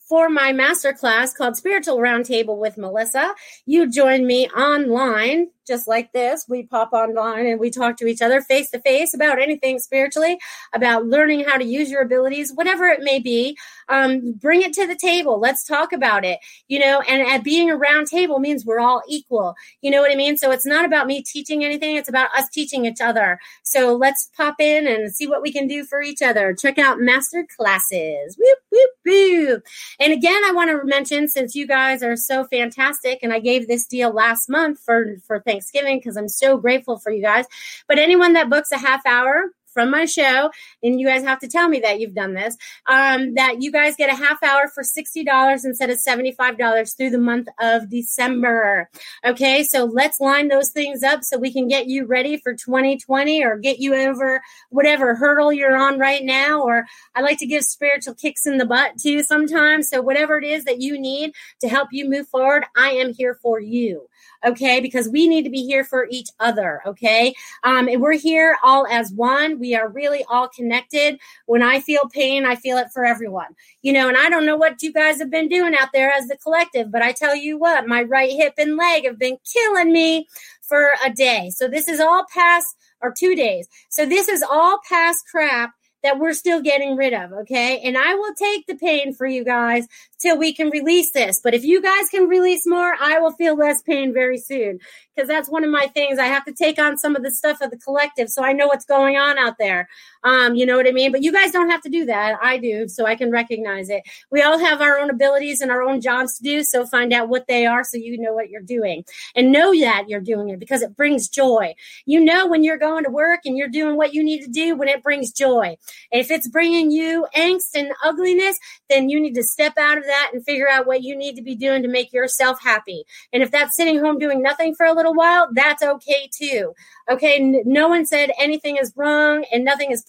for my masterclass called Spiritual Roundtable with Melissa. You join me online just like this. We pop online and we talk to each other face to face about anything spiritually, about learning how to use your abilities, whatever it may be. Um, bring it to the table. Let's talk about it. You know, and at being a round table means we're all equal. You know what I mean? So it's not about me teaching anything, it's about us teaching each other. So let's pop in and see what we can do for each other. Check out master classes. Whoop, whoop, whoop. And again, I want to mention since you guys are so fantastic, and I gave this deal last month for, for Thanksgiving because I'm so grateful for you guys. But anyone that books a half hour, from my show, and you guys have to tell me that you've done this, um, that you guys get a half hour for $60 instead of $75 through the month of December. Okay, so let's line those things up so we can get you ready for 2020 or get you over whatever hurdle you're on right now. Or I like to give spiritual kicks in the butt too sometimes. So, whatever it is that you need to help you move forward, I am here for you okay? Because we need to be here for each other, okay? Um, and we're here all as one. We are really all connected. When I feel pain, I feel it for everyone, you know. And I don't know what you guys have been doing out there as the collective, but I tell you what, my right hip and leg have been killing me for a day. So this is all past or two days. So this is all past crap that we're still getting rid of. Okay. And I will take the pain for you guys till we can release this. But if you guys can release more, I will feel less pain very soon because that's one of my things. I have to take on some of the stuff of the collective so I know what's going on out there. Um, you know what I mean? But you guys don't have to do that. I do, so I can recognize it. We all have our own abilities and our own jobs to do, so find out what they are so you know what you're doing and know that you're doing it because it brings joy. You know when you're going to work and you're doing what you need to do when it brings joy. If it's bringing you angst and ugliness, then you need to step out of that and figure out what you need to be doing to make yourself happy. And if that's sitting home doing nothing for a little while, that's okay too. Okay, no one said anything is wrong and nothing is.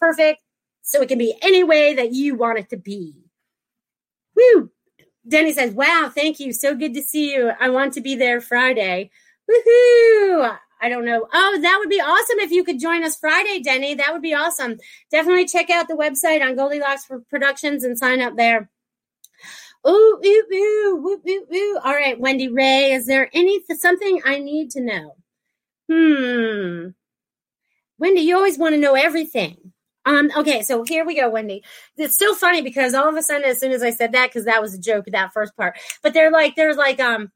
So it can be any way that you want it to be. Woo! Denny says, Wow, thank you. So good to see you. I want to be there Friday. Woohoo! I don't know. Oh, that would be awesome if you could join us Friday, Denny. That would be awesome. Definitely check out the website on Goldilocks for Productions and sign up there. Ooh, ooh, ooh, ooh, ooh, ooh. All right, Wendy Ray, is there any something I need to know? Hmm. Wendy, you always want to know everything. Um, okay, so here we go, Wendy. It's so funny because all of a sudden, as soon as I said that, because that was a joke, that first part, but they're like, there's like, um,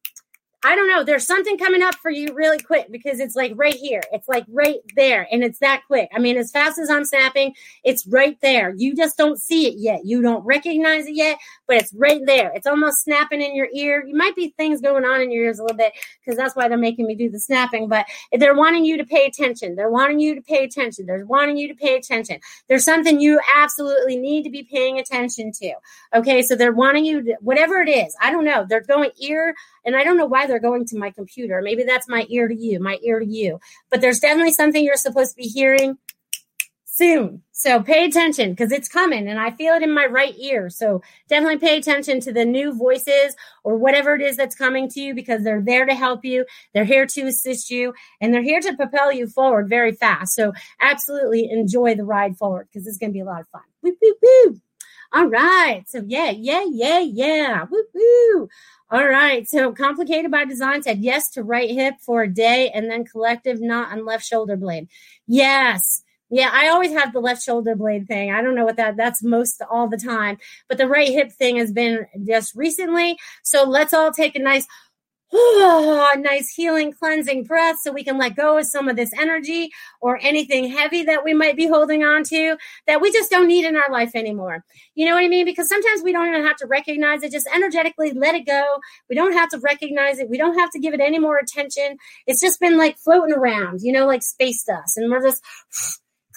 I don't know. There's something coming up for you really quick because it's like right here. It's like right there. And it's that quick. I mean, as fast as I'm snapping, it's right there. You just don't see it yet. You don't recognize it yet, but it's right there. It's almost snapping in your ear. You might be things going on in your ears a little bit because that's why they're making me do the snapping. But they're wanting you to pay attention. They're wanting you to pay attention. They're wanting you to pay attention. There's something you absolutely need to be paying attention to. Okay. So they're wanting you to, whatever it is. I don't know. They're going ear and I don't know why they're going to my computer. Maybe that's my ear to you, my ear to you. But there's definitely something you're supposed to be hearing soon. So pay attention because it's coming and I feel it in my right ear. So definitely pay attention to the new voices or whatever it is that's coming to you because they're there to help you. They're here to assist you and they're here to propel you forward very fast. So absolutely enjoy the ride forward because it's going to be a lot of fun. All right. So yeah, yeah, yeah, yeah. Woo. All right. So complicated by design said yes to right hip for a day and then collective not on left shoulder blade. Yes. Yeah, I always have the left shoulder blade thing. I don't know what that that's most all the time, but the right hip thing has been just recently. So let's all take a nice oh, nice healing, cleansing breath so we can let go of some of this energy or anything heavy that we might be holding on to that we just don't need in our life anymore. You know what I mean? Because sometimes we don't even have to recognize it, just energetically let it go. We don't have to recognize it. We don't have to give it any more attention. It's just been like floating around, you know, like space dust. And we're just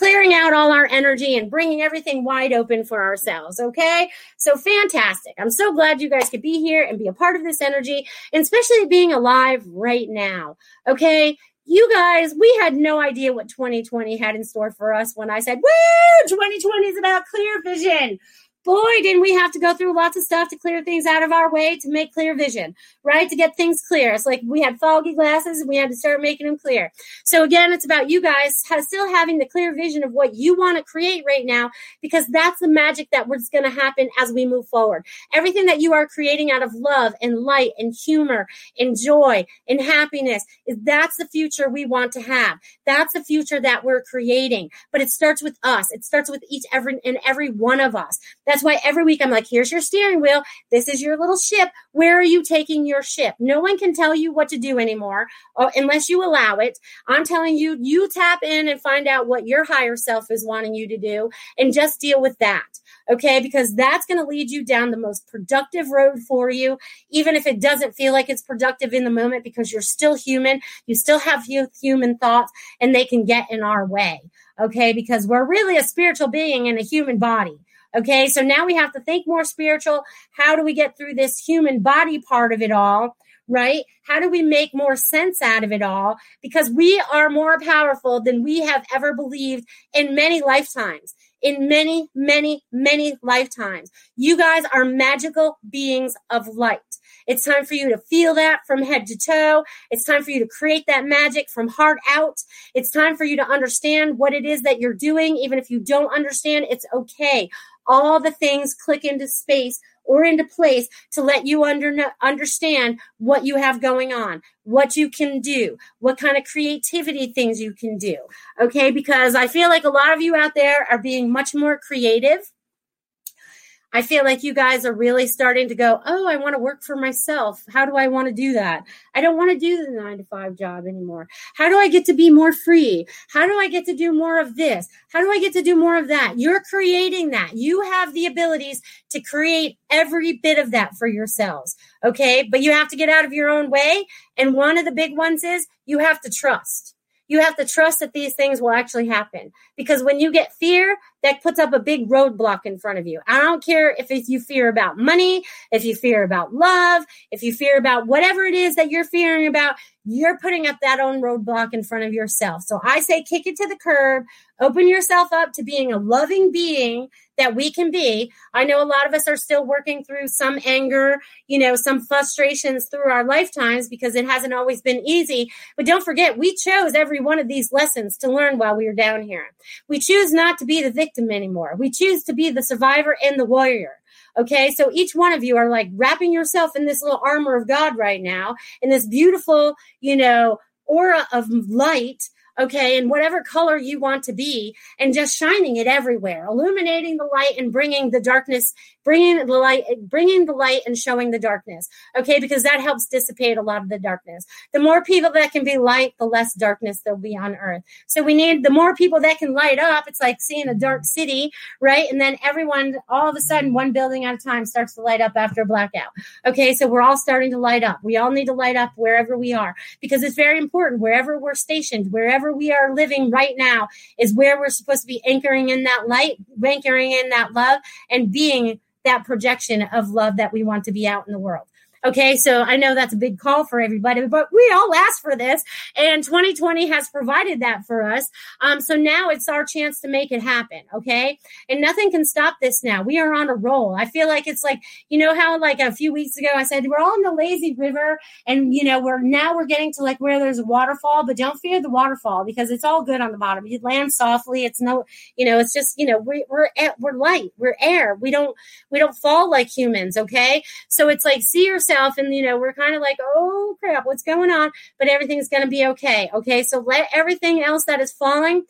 clearing out all our energy and bringing everything wide open for ourselves. Okay. So fantastic. I'm so glad you guys could be here and be a part of this energy, and especially being alive right now. Okay. You guys, we had no idea what 2020 had in store for us when I said, Woo, 2020 is about clear vision. Boy, didn't we have to go through lots of stuff to clear things out of our way to make clear vision, right? To get things clear. It's like we had foggy glasses and we had to start making them clear. So again, it's about you guys still having the clear vision of what you want to create right now, because that's the magic that was going to happen as we move forward. Everything that you are creating out of love and light and humor and joy and happiness is that's the future we want to have. That's the future that we're creating. But it starts with us. It starts with each every and every one of us. Why every week I'm like, here's your steering wheel. This is your little ship. Where are you taking your ship? No one can tell you what to do anymore uh, unless you allow it. I'm telling you, you tap in and find out what your higher self is wanting you to do and just deal with that. Okay. Because that's going to lead you down the most productive road for you, even if it doesn't feel like it's productive in the moment because you're still human. You still have human thoughts and they can get in our way. Okay. Because we're really a spiritual being in a human body. Okay, so now we have to think more spiritual. How do we get through this human body part of it all? Right? How do we make more sense out of it all? Because we are more powerful than we have ever believed in many lifetimes. In many, many, many lifetimes. You guys are magical beings of light. It's time for you to feel that from head to toe. It's time for you to create that magic from heart out. It's time for you to understand what it is that you're doing. Even if you don't understand, it's okay all the things click into space or into place to let you under, understand what you have going on, what you can do, what kind of creativity things you can do. Okay, because I feel like a lot of you out there are being much more creative I feel like you guys are really starting to go, oh, I want to work for myself. How do I want to do that? I don't want to do the nine to five job anymore. How do I get to be more free? How do I get to do more of this? How do I get to do more of that? You're creating that. You have the abilities to create every bit of that for yourselves. Okay. But you have to get out of your own way. And one of the big ones is you have to trust you have to trust that these things will actually happen. Because when you get fear, that puts up a big roadblock in front of you. I don't care if you fear about money, if you fear about love, if you fear about whatever it is that you're fearing about, you're putting up that own roadblock in front of yourself. So I say kick it to the curb, open yourself up to being a loving being that we can be. I know a lot of us are still working through some anger, you know, some frustrations through our lifetimes because it hasn't always been easy. But don't forget, we chose every one of these lessons to learn while we were down here. We choose not to be the victim anymore. We choose to be the survivor and the warrior. Okay, so each one of you are like wrapping yourself in this little armor of God right now, in this beautiful, you know, aura of light okay, in whatever color you want to be, and just shining it everywhere, illuminating the light and bringing the darkness bringing the light bringing the light and showing the darkness okay? Because that helps dissipate a lot of the darkness. The more people that can be light the less darkness there'll be on earth. So we need the more people that can light up it's like seeing a dark city right? And then everyone all of a sudden one building at a time starts to light up after a blackout okay? So we're all starting to light up. We all need to light up wherever we are because it's very important. Wherever we're stationed wherever we are living right now is where we're supposed to be anchoring in that light anchoring in that love and being that projection of love that we want to be out in the world. Okay, so I know that's a big call for everybody, but we all asked for this, and 2020 has provided that for us. Um, so now it's our chance to make it happen. Okay, and nothing can stop this now. We are on a roll. I feel like it's like you know how like a few weeks ago I said we're all in the lazy river, and you know we're now we're getting to like where there's a waterfall, but don't fear the waterfall because it's all good on the bottom. You land softly. It's no, you know, it's just you know we, we're we're light. We're air. We don't we don't fall like humans. Okay, so it's like see yourself yourself and you know we're kind of like oh crap what's going on? But everything's going to be okay okay? So let everything else that is falling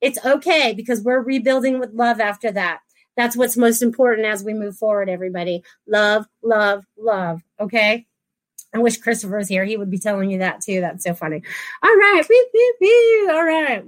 it's okay because we're rebuilding with love after that. That's what's most important as we move forward everybody. Love love love okay I wish Christopher was here. He would be telling you that too. That's so funny. All right. Woo, woo, woo. All right.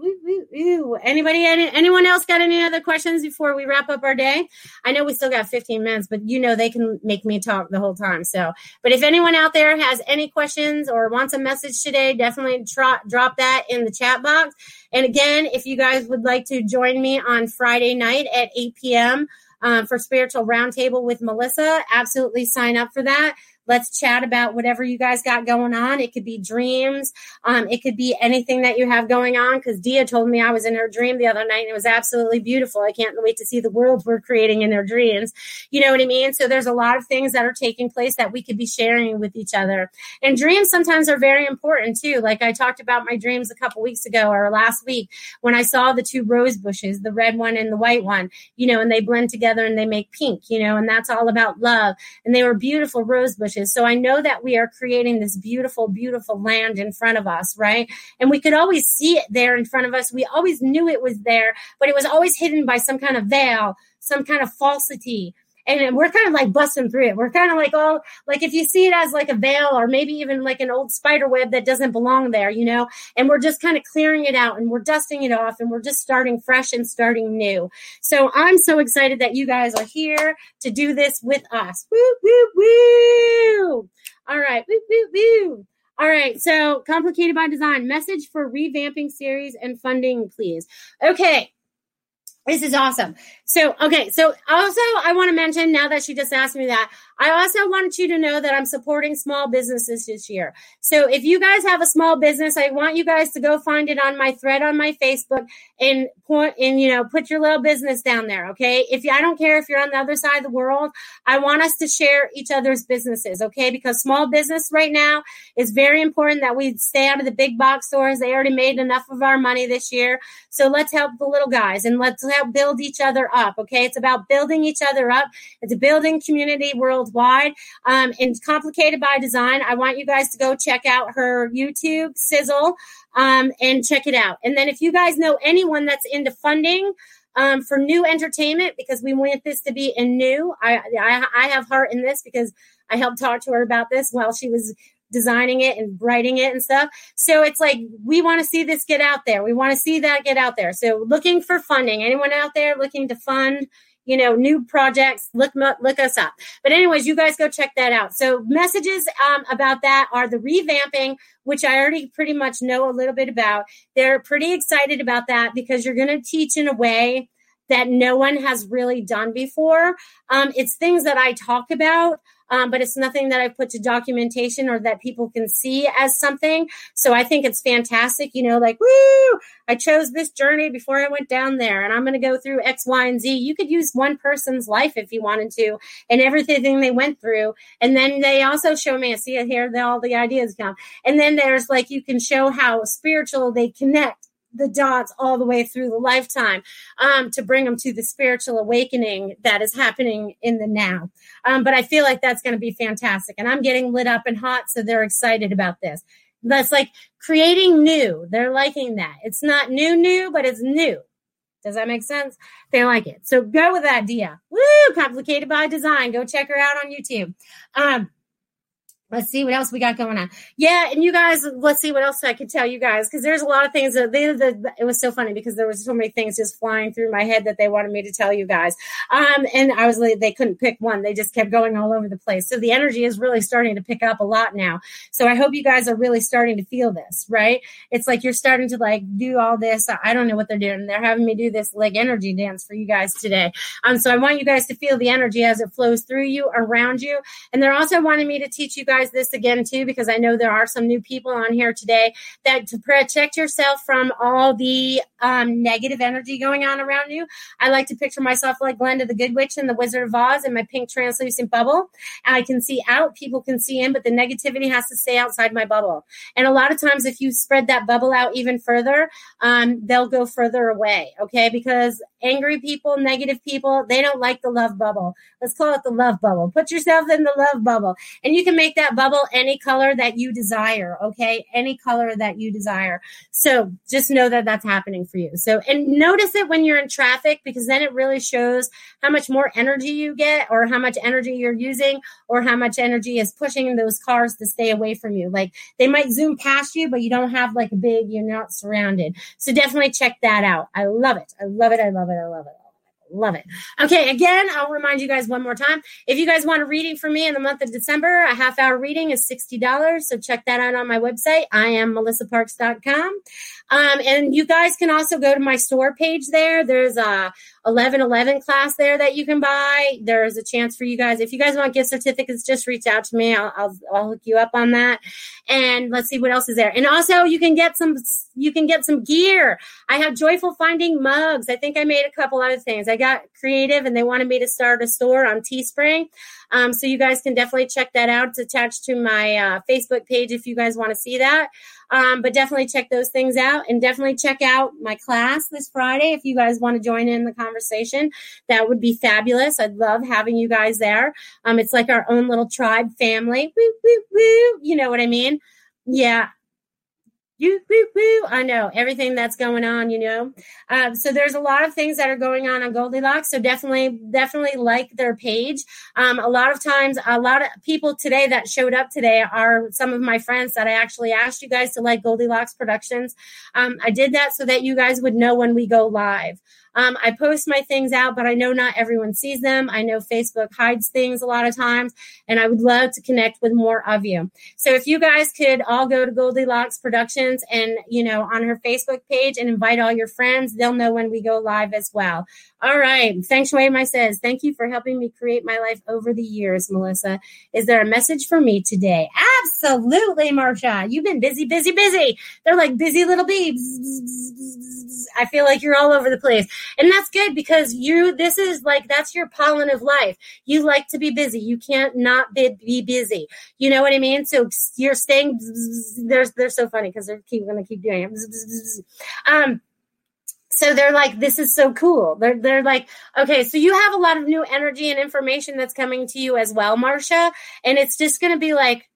Anybody, any, anyone else got any other questions before we wrap up our day? I know we still got 15 minutes, but you know they can make me talk the whole time. So, but if anyone out there has any questions or wants a message today, definitely drop, that in the chat box. And again, if you guys would like to join me on Friday night at 8 p.m., um, for spiritual roundtable with Melissa, absolutely sign up for that Let's chat about whatever you guys got going on. It could be dreams. Um, it could be anything that you have going on. Because Dia told me I was in her dream the other night and it was absolutely beautiful. I can't wait to see the world we're creating in their dreams. You know what I mean? So there's a lot of things that are taking place that we could be sharing with each other. And dreams sometimes are very important too. Like I talked about my dreams a couple weeks ago or last week when I saw the two rose bushes, the red one and the white one, you know, and they blend together and they make pink, you know, and that's all about love. And they were beautiful rose bushes. So I know that we are creating this beautiful, beautiful land in front of us, right? And we could always see it there in front of us. We always knew it was there, but it was always hidden by some kind of veil, some kind of falsity and we're kind of like busting through it. We're kind of like all like if you see it as like a veil or maybe even like an old spider web that doesn't belong there, you know, and we're just kind of clearing it out and we're dusting it off and we're just starting fresh and starting new. So I'm so excited that you guys are here to do this with us. Woo, woo, woo. All right. Woo, woo, woo. All right. So complicated by design message for revamping series and funding, please. Okay. This is awesome. So, okay. So, also, I want to mention now that she just asked me that, I also wanted you to know that I'm supporting small businesses this year. So, if you guys have a small business, I want you guys to go find it on my thread on my Facebook and point and, you know, put your little business down there. Okay. If you, I don't care if you're on the other side of the world, I want us to share each other's businesses. Okay. Because small business right now is very important that we stay out of the big box stores. They already made enough of our money this year. So, let's help the little guys and let's help build each other up. Okay. It's about building each other up. It's building community worldwide. Um, and complicated by design. I want you guys to go check out her YouTube sizzle um, and check it out. And then if you guys know anyone that's into funding, um, for new entertainment because we want this to be a new. I, I I have heart in this because I helped talk to her about this while she was designing it and writing it and stuff. So it's like we want to see this get out there. We want to see that get out there. So looking for funding. Anyone out there looking to fund, you know, new projects, look look us up. But anyways, you guys go check that out. So messages um, about that are the revamping, which I already pretty much know a little bit about. They're pretty excited about that because you're going to teach in a way that no one has really done before. Um, it's things that I talk about um, but it's nothing that I've put to documentation or that people can see as something. So I think it's fantastic. You know, like, woo, I chose this journey before I went down there and I'm going to go through X, Y, and Z. You could use one person's life if you wanted to and everything they went through. And then they also show me, I see it here, all the ideas come. And then there's like, you can show how spiritual they connect the dots all the way through the lifetime um, to bring them to the spiritual awakening that is happening in the now. Um, but I feel like that's going to be fantastic. And I'm getting lit up and hot, so they're excited about this. That's like creating new. They're liking that. It's not new, new, but it's new. Does that make sense? They like it. So go with that, Dia. Woo! Complicated by design. Go check her out on YouTube. Um, Let's see what else we got going on. Yeah, and you guys, let's see what else I can tell you guys because there's a lot of things that they, the, it was so funny because there was so many things just flying through my head that they wanted me to tell you guys. Um, and I was like, they couldn't pick one; they just kept going all over the place. So the energy is really starting to pick up a lot now. So I hope you guys are really starting to feel this, right? It's like you're starting to like do all this. I don't know what they're doing. They're having me do this like energy dance for you guys today. Um, so I want you guys to feel the energy as it flows through you, around you, and they're also wanting me to teach you guys guys this again too because I know there are some new people on here today that to protect yourself from all the um, negative energy going on around you. I like to picture myself like Glenda the Good Witch and the Wizard of Oz in my pink translucent bubble. I can see out, people can see in, but the negativity has to stay outside my bubble. And a lot of times, if you spread that bubble out even further, um, they'll go further away. Okay, because angry people, negative people, they don't like the love bubble. Let's call it the love bubble. Put yourself in the love bubble, and you can make that bubble any color that you desire. Okay, any color that you desire. So just know that that's happening for you. So, and notice it when you're in traffic because then it really shows how much more energy you get, or how much energy you're using, or how much energy is pushing those cars to stay away from you. Like they might zoom past you, but you don't have like a big, you're not surrounded. So definitely check that out. I love it. I love it. I love it. I love it. Love it. Okay, again, I'll remind you guys one more time. If you guys want a reading from me in the month of December, a half hour reading is $60. So check that out on my website. I am melissaparks.com. Um, and you guys can also go to my store page there. There's a 1111 class there that you can buy. There's a chance for you guys. If you guys want gift certificates, just reach out to me. I'll, I'll, I'll hook you up on that. And let's see what else is there. And also you can get some, you can get some gear. I have joyful finding mugs. I think I made a couple other things. I got creative and they wanted me to start a store on Teespring. Um, so you guys can definitely check that out. It's attached to my uh, Facebook page if you guys want to see that. Um, but definitely check those things out and definitely check out my class this Friday if you guys want to join in the conversation. That would be fabulous. I'd love having you guys there. Um, it's like our own little tribe family. Woo, woo, woo. You know what I mean? Yeah you woo, woo. I know everything that's going on, you know. Um, so there's a lot of things that are going on on Goldilocks. So definitely, definitely like their page. Um, a lot of times, a lot of people today that showed up today are some of my friends that I actually asked you guys to like Goldilocks Productions. Um, I did that so that you guys would know when we go live. Um, I post my things out, but I know not everyone sees them. I know Facebook hides things a lot of times, and I would love to connect with more of you. So if you guys could all go to Goldilocks Productions and, you know, on her Facebook page and invite all your friends, they'll know when we go live as well. All right. Shui My says, thank you for helping me create my life over the years, Melissa. Is there a message for me today? Absolutely, Marsha. You've been busy, busy, busy. They're like busy little bees. I feel like you're all over the place. And that's good because you, this is like, that's your pollen of life. You like to be busy. You can't not be, be busy. You know what I mean? So you're staying, they're, they're so funny because they're keep, going to keep doing it. Um, so they're like this is so cool. They're, they're like okay so you have a lot of new energy and information that's coming to you as well marsha and it's just going to be like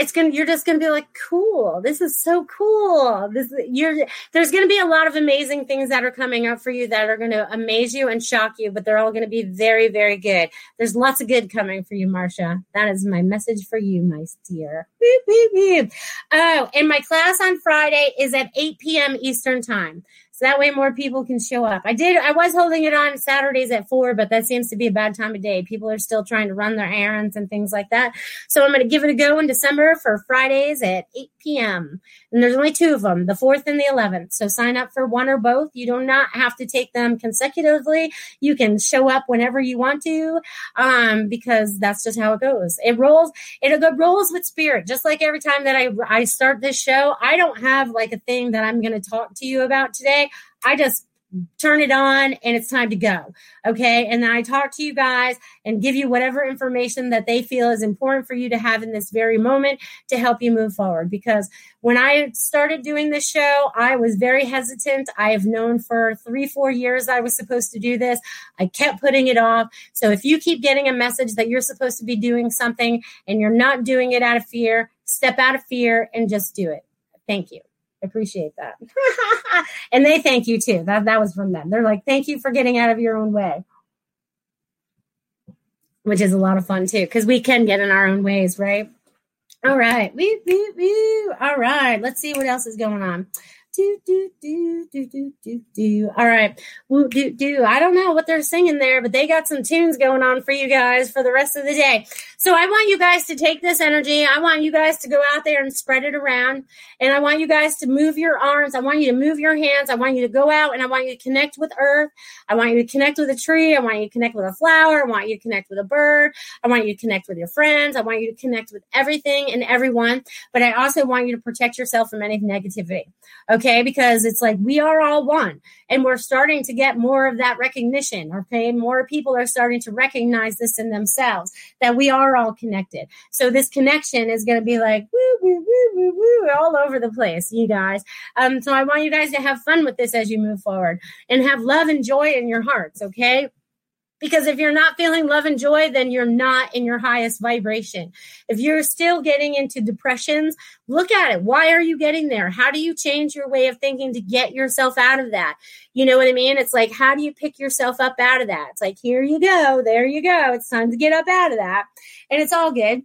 it's gonna you're just gonna be like cool this is so cool. This you're there's gonna be a lot of amazing things that are coming up for you that are gonna amaze you and shock you but they're all gonna be very very good. There's lots of good coming for you marsha that is my message for you my dear. Beep, beep, beep. oh and my class on friday is at 8 p.m eastern time so that way more people can show up. I did, I was holding it on Saturdays at four, but that seems to be a bad time of day. People are still trying to run their errands and things like that. So I'm going to give it a go in December for Fridays at 8 p.m. And there's only two of them, the 4th and the 11th. So sign up for one or both. You do not have to take them consecutively. You can show up whenever you want to um, because that's just how it goes. It rolls, it rolls with spirit. Just like every time that I, I start this show, I don't have like a thing that I'm going to talk to you about today. I just turn it on and it's time to go. Okay. And then I talk to you guys and give you whatever information that they feel is important for you to have in this very moment to help you move forward. Because when I started doing this show, I was very hesitant. I have known for three, four years I was supposed to do this. I kept putting it off. So if you keep getting a message that you're supposed to be doing something and you're not doing it out of fear, step out of fear and just do it. Thank you appreciate that. and they thank you too. That that was from them. They're like, thank you for getting out of your own way. Which is a lot of fun too, because we can get in our own ways, right? All right. Woo, woo, woo. All right. Let's see what else is going on do do do do do do do. All right, woo do do. I don't know what they're singing there, but they got some tunes going on for you guys for the rest of the day. So I want you guys to take this energy. I want you guys to go out there and spread it around, and I want you guys to move your arms. I want you to move your hands. I want you to go out and I want you to connect with Earth. I want you to connect with a tree. I want you to connect with a flower. I want you to connect with a bird. I want you to connect with your friends. I want you to connect with everything and everyone. But I also want you to protect yourself from any negativity. Okay? Because it's like we are all one and we're starting to get more of that recognition, okay? More people are starting to recognize this in themselves that we are all connected. So this connection is going to be like woo, woo, woo, woo, woo, all over the place, you guys. Um, so I want you guys to have fun with this as you move forward and have love and joy in your hearts, okay? Because if you're not feeling love and joy, then you're not in your highest vibration. If you're still getting into depressions, look at it. Why are you getting there? How do you change your way of thinking to get yourself out of that? You know what I mean? It's like, how do you pick yourself up out of that? It's like, here you go. There you go. It's time to get up out of that. And it's all good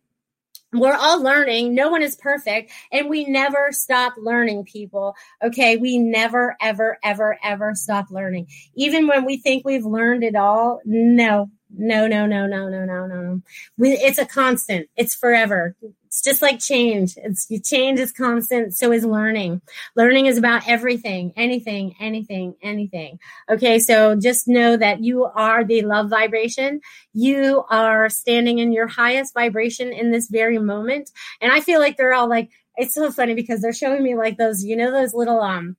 we're all learning. No one is perfect. And we never stop learning, people. Okay. We never, ever, ever, ever stop learning. Even when we think we've learned it all, no, no, no, no, no, no, no, no. It's a constant. It's forever. It's just like change. It's change is constant. So is learning. Learning is about everything, anything, anything, anything. Okay. So just know that you are the love vibration. You are standing in your highest vibration in this very moment. And I feel like they're all like, it's so funny because they're showing me like those, you know, those little, um,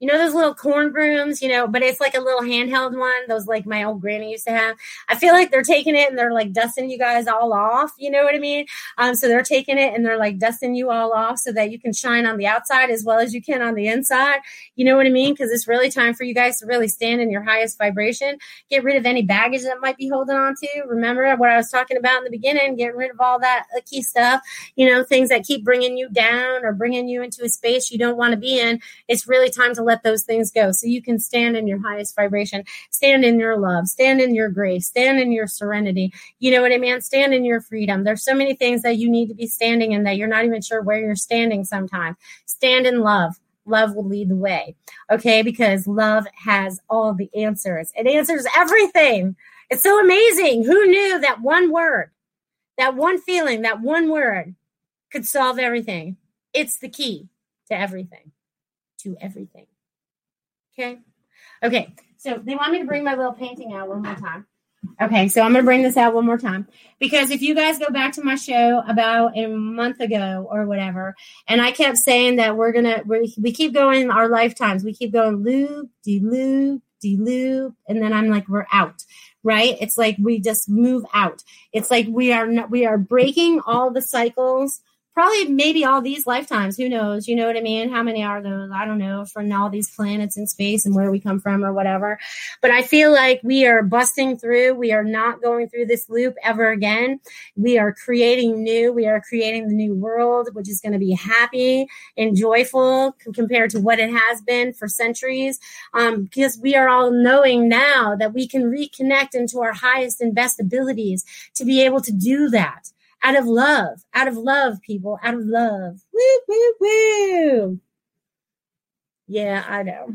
you know those little corn brooms, you know, but it's like a little handheld one, those like my old granny used to have. I feel like they're taking it and they're like dusting you guys all off, you know what I mean? Um, so they're taking it and they're like dusting you all off so that you can shine on the outside as well as you can on the inside. You know what I mean? Because it's really time for you guys to really stand in your highest vibration, get rid of any baggage that might be holding on to. Remember what I was talking about in the beginning, get rid of all that icky stuff, you know, things that keep bringing you down or bringing you into a space you don't want to be in. It's really time to let those things go so you can stand in your highest vibration, stand in your love, stand in your grace, stand in your serenity. You know what I mean? Stand in your freedom. There's so many things that you need to be standing in that you're not even sure where you're standing sometimes. Stand in love love will lead the way. Okay, because love has all the answers. It answers everything. It's so amazing. Who knew that one word, that one feeling, that one word could solve everything? It's the key to everything. To everything. Okay. Okay. So they want me to bring my little painting out one more time. Okay, so I'm going to bring this out one more time because if you guys go back to my show about a month ago or whatever, and I kept saying that we're gonna we, we keep going our lifetimes, we keep going loop, de loop, de loop, and then I'm like we're out, right? It's like we just move out. It's like we are not, we are breaking all the cycles probably maybe all these lifetimes. Who knows? You know what I mean? How many are those? I don't know from all these planets in space and where we come from or whatever. But I feel like we are busting through. We are not going through this loop ever again. We are creating new. We are creating the new world, which is going to be happy and joyful compared to what it has been for centuries. Um, because we are all knowing now that we can reconnect into our highest and best abilities to be able to do that out of love, out of love, people, out of love. Woo, woo, woo. Yeah, I know.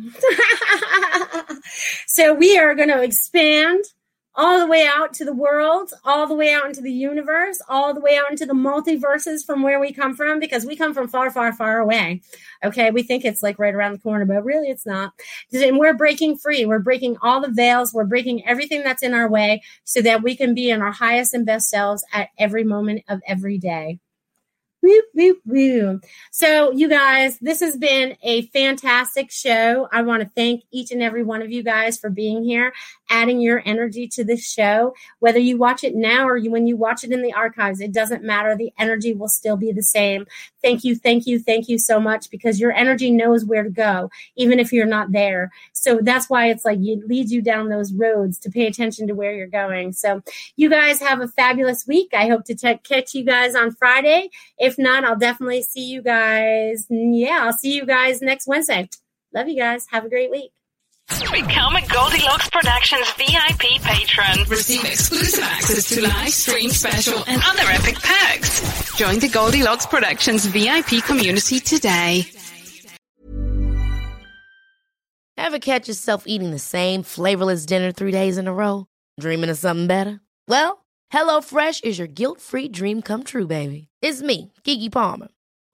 so we are going to expand all the way out to the world, all the way out into the universe, all the way out into the multiverses from where we come from, because we come from far, far, far away. Okay. We think it's like right around the corner, but really it's not. And we're breaking free. We're breaking all the veils. We're breaking everything that's in our way so that we can be in our highest and best selves at every moment of every day. Woo, woo, woo. So, you guys, this has been a fantastic show. I want to thank each and every one of you guys for being here, adding your energy to this show. Whether you watch it now or you, when you watch it in the archives, it doesn't matter. The energy will still be the same. Thank you, thank you, thank you so much because your energy knows where to go, even if you're not there. So that's why it's like it leads you down those roads to pay attention to where you're going. So, you guys have a fabulous week. I hope to t- catch you guys on Friday. If if not, I'll definitely see you guys. Yeah, I'll see you guys next Wednesday. Love you guys. Have a great week. Become a Goldilocks Productions VIP patron. Receive exclusive access to live stream special and other epic perks. Join the Goldilocks Productions VIP community today. Ever catch yourself eating the same flavorless dinner three days in a row? Dreaming of something better? Well, HelloFresh is your guilt-free dream come true, baby. It's me, Keke Palmer.